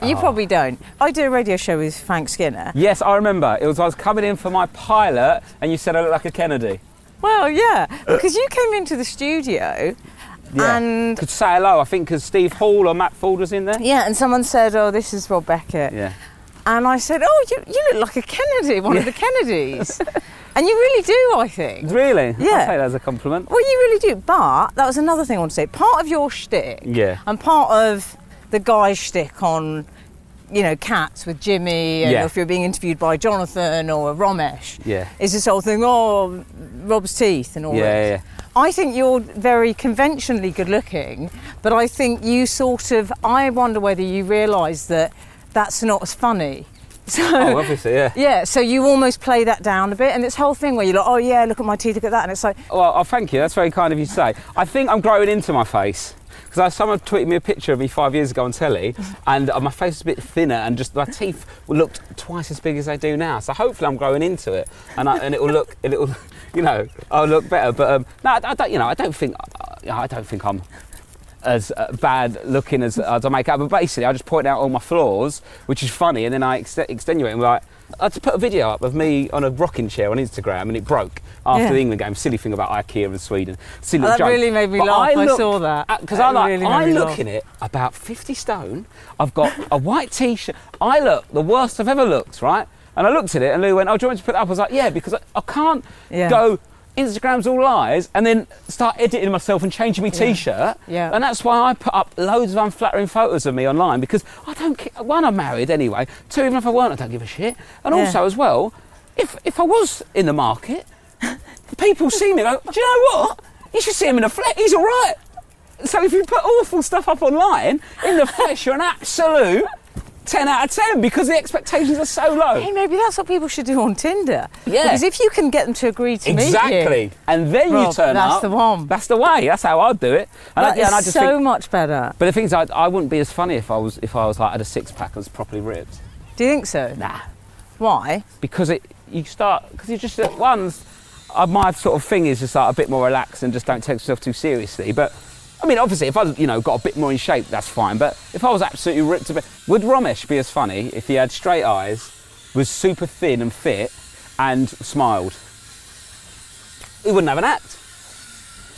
S1: Oh.
S2: You probably don't. I do a radio show with Frank Skinner.
S1: Yes, I remember. It was I was coming in for my pilot, and you said I look like a Kennedy.
S2: Well, yeah, because you came into the studio
S1: Yeah.
S2: and
S1: could say hello. I think because Steve Hall or Matt Forde was in there.
S2: yeah, and someone said, "Oh, this is Rob Beckett,"
S1: Yeah.
S2: And I said, "Oh, you, you look like a Kennedy, one of the Kennedys," [LAUGHS] and you really do, I think.
S1: Really?
S2: Yeah.
S1: I'll take that as a compliment.
S2: Well, you really do. But that was another thing I want to say. Part of your shtick
S1: Yeah.
S2: and part of the guy's shtick on, you know, cats with Jimmy, and
S1: Yeah.
S2: if you're being interviewed by Jonathan or Romesh,
S1: Yeah.
S2: is this whole thing, oh, Rob's teeth and all
S1: Yeah,
S2: this.
S1: yeah, yeah.
S2: I think you're very conventionally good looking, but I think you sort of, I wonder whether you realise that that's not as funny. [LAUGHS] So,
S1: Oh, obviously, yeah.
S2: yeah, so you almost play that down a bit, and this whole thing where you're like, oh yeah, look at my teeth, look at that, and it's like,
S1: Well, oh, thank you. That's very kind of you to say. I think I'm growing into my face. Because someone tweeted me a picture of me five years ago on telly, [LAUGHS] and uh, my face was a bit thinner, and just my teeth looked twice as big as they do now. So hopefully I'm growing into it, and, I, and it will look, it will, [LAUGHS] you know, I'll look better. But um, no, I, don't, you know, I don't think, I don't think I'm as uh, bad looking as, as I make out. But basically, I just point out all my flaws, which is funny, and then I ex- extenuate. And like, I just put a video up of me on a rocking chair on Instagram, and it broke after
S2: Yeah.
S1: the England game. Silly thing about IKEA and Sweden. Silly
S2: Oh, that
S1: joke.
S2: really made me
S1: But
S2: laugh. I
S1: look-
S2: saw that.
S1: Because I like,
S2: really
S1: I look
S2: laugh.
S1: in it about 50 stone. I've got a white t-shirt. I look the worst I've ever looked, right? And I looked at it, and Lou went, "Oh, do you want me to put it up?" I was like, "Yeah," because I, I can't
S2: Yeah.
S1: go. Instagram's all lies, and then start editing myself and changing my t-shirt.
S2: Yeah.
S1: And that's why I put up loads of unflattering photos of me online because I don't care. One, I'm married anyway. Two, even if I weren't, I don't give a shit. And
S2: Yeah.
S1: also, as well, if if I was in the market, people see me. Go, do you know what? You should see him in the flesh. He's all right. So if you put awful stuff up online, in the flesh, you're an absolute 10 out of 10 because the expectations are so low.
S2: hey, maybe that's what people should do on Tinder.
S1: Yeah.
S2: Because if you can get them to agree to meet you,
S1: Exactly. And then
S2: Rob,
S1: you turn
S2: that's
S1: up.
S2: the one.
S1: That's the way. That's how I'd do it. And, I,
S2: that
S1: yeah, and I just
S2: so
S1: think,
S2: much better.
S1: but the thing is, I, I wouldn't be as funny if I was if I was like had a six pack and was properly ripped.
S2: Do you think so?
S1: Nah,
S2: Why?
S1: because it you start because you just at once. Uh, my sort of thing is just like a bit more relaxed and just don't take yourself too seriously. But I mean, obviously, if I you know got a bit more in shape, that's fine. But if I was absolutely ripped to bit, would Romesh be as funny if he had straight eyes, was super thin and fit, and smiled? He wouldn't have an act.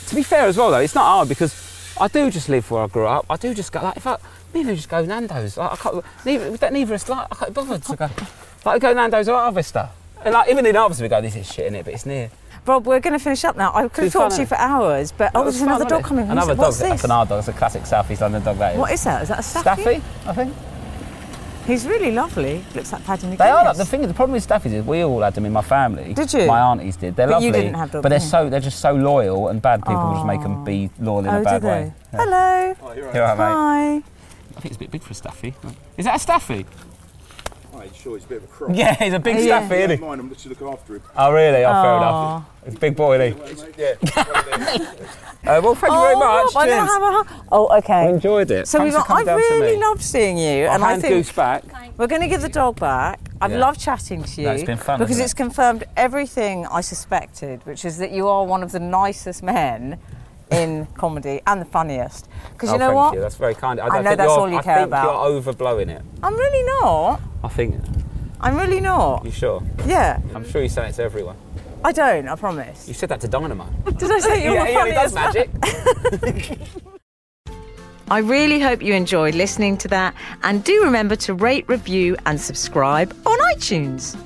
S1: To be fair as well, though, it's not hard because I do just live where I grew up. I do just go like if I, me and just go Nando's. Like, I can't. Neither, neither of us like. I can't be bothered to go. Like we go Nando's or Harvester. And like even in Harvester, we go. This is shit in it, but it's near.
S2: Rob, we're going to finish up now. I could have
S1: Too
S2: talked to you for hours, but oh, there's another dog
S1: it?
S2: coming. Who's-
S1: Another
S2: What's
S1: dog.
S2: this?
S1: That's an our dog. It's a classic South East London dog. That is.
S2: What is that? Is that a staffy?
S1: Staffy? I think.
S2: He's really lovely. Looks like Paddy McGuinness.
S1: They are. Like, the thing. is, The problem with Staffies is we all had them in my family.
S2: Did you?
S1: My aunties did. They're
S2: But you
S1: lovely.
S2: didn't have dogs,
S1: but they're so they're just so loyal, and bad people just make them be loyal in
S2: Oh,
S1: a
S2: do
S1: bad
S2: they?
S1: way. Yeah.
S2: Hello.
S1: Oh, you're right, mate.
S2: Hi.
S1: I think it's a bit big for a Staffy. Is that a Staffy?
S4: I'm sure he's a bit of a crock.
S1: Yeah, he's a big
S2: Yeah.
S1: Staffy, isn't he?
S4: Don't mind him, just looking after him.
S1: Oh, really? Oh, fair enough. It's a big boy, isn't he?
S4: Yeah. [LAUGHS]
S1: Uh, well, thank you very
S2: oh,
S1: much.
S2: Rob, I don't
S1: Cheers.
S2: have a hu- Oh,
S1: I
S2: okay.
S1: enjoyed it.
S2: So
S1: Thanks
S2: we've
S1: for coming
S2: I've
S1: down to
S2: really
S1: me.
S2: loved seeing you,
S1: I'll
S2: and I think
S1: Goose back.
S2: we're going to give the dog back. I've
S1: Yeah.
S2: loved chatting to you
S1: No, it's been fun,
S2: because
S1: hasn't
S2: it's
S1: it?
S2: confirmed everything I suspected, which is that you are one of the nicest men in comedy and the funniest. Because
S1: oh,
S2: you know
S1: thank
S2: what?
S1: you. That's very kind. I,
S2: I know
S1: think
S2: that's all you
S1: I
S2: care
S1: think
S2: about.
S1: you're overblowing it.
S2: I'm really not.
S1: I think.
S2: I'm really not.
S1: You sure?
S2: Yeah,
S1: I'm sure you say it to everyone.
S2: I don't. I promise.
S1: You said that to Dynamo. [LAUGHS]
S2: Did I say you're
S1: yeah, yeah, he does magic. [LAUGHS]
S2: I really hope you enjoyed listening to that. And do remember to rate, review, and subscribe on iTunes.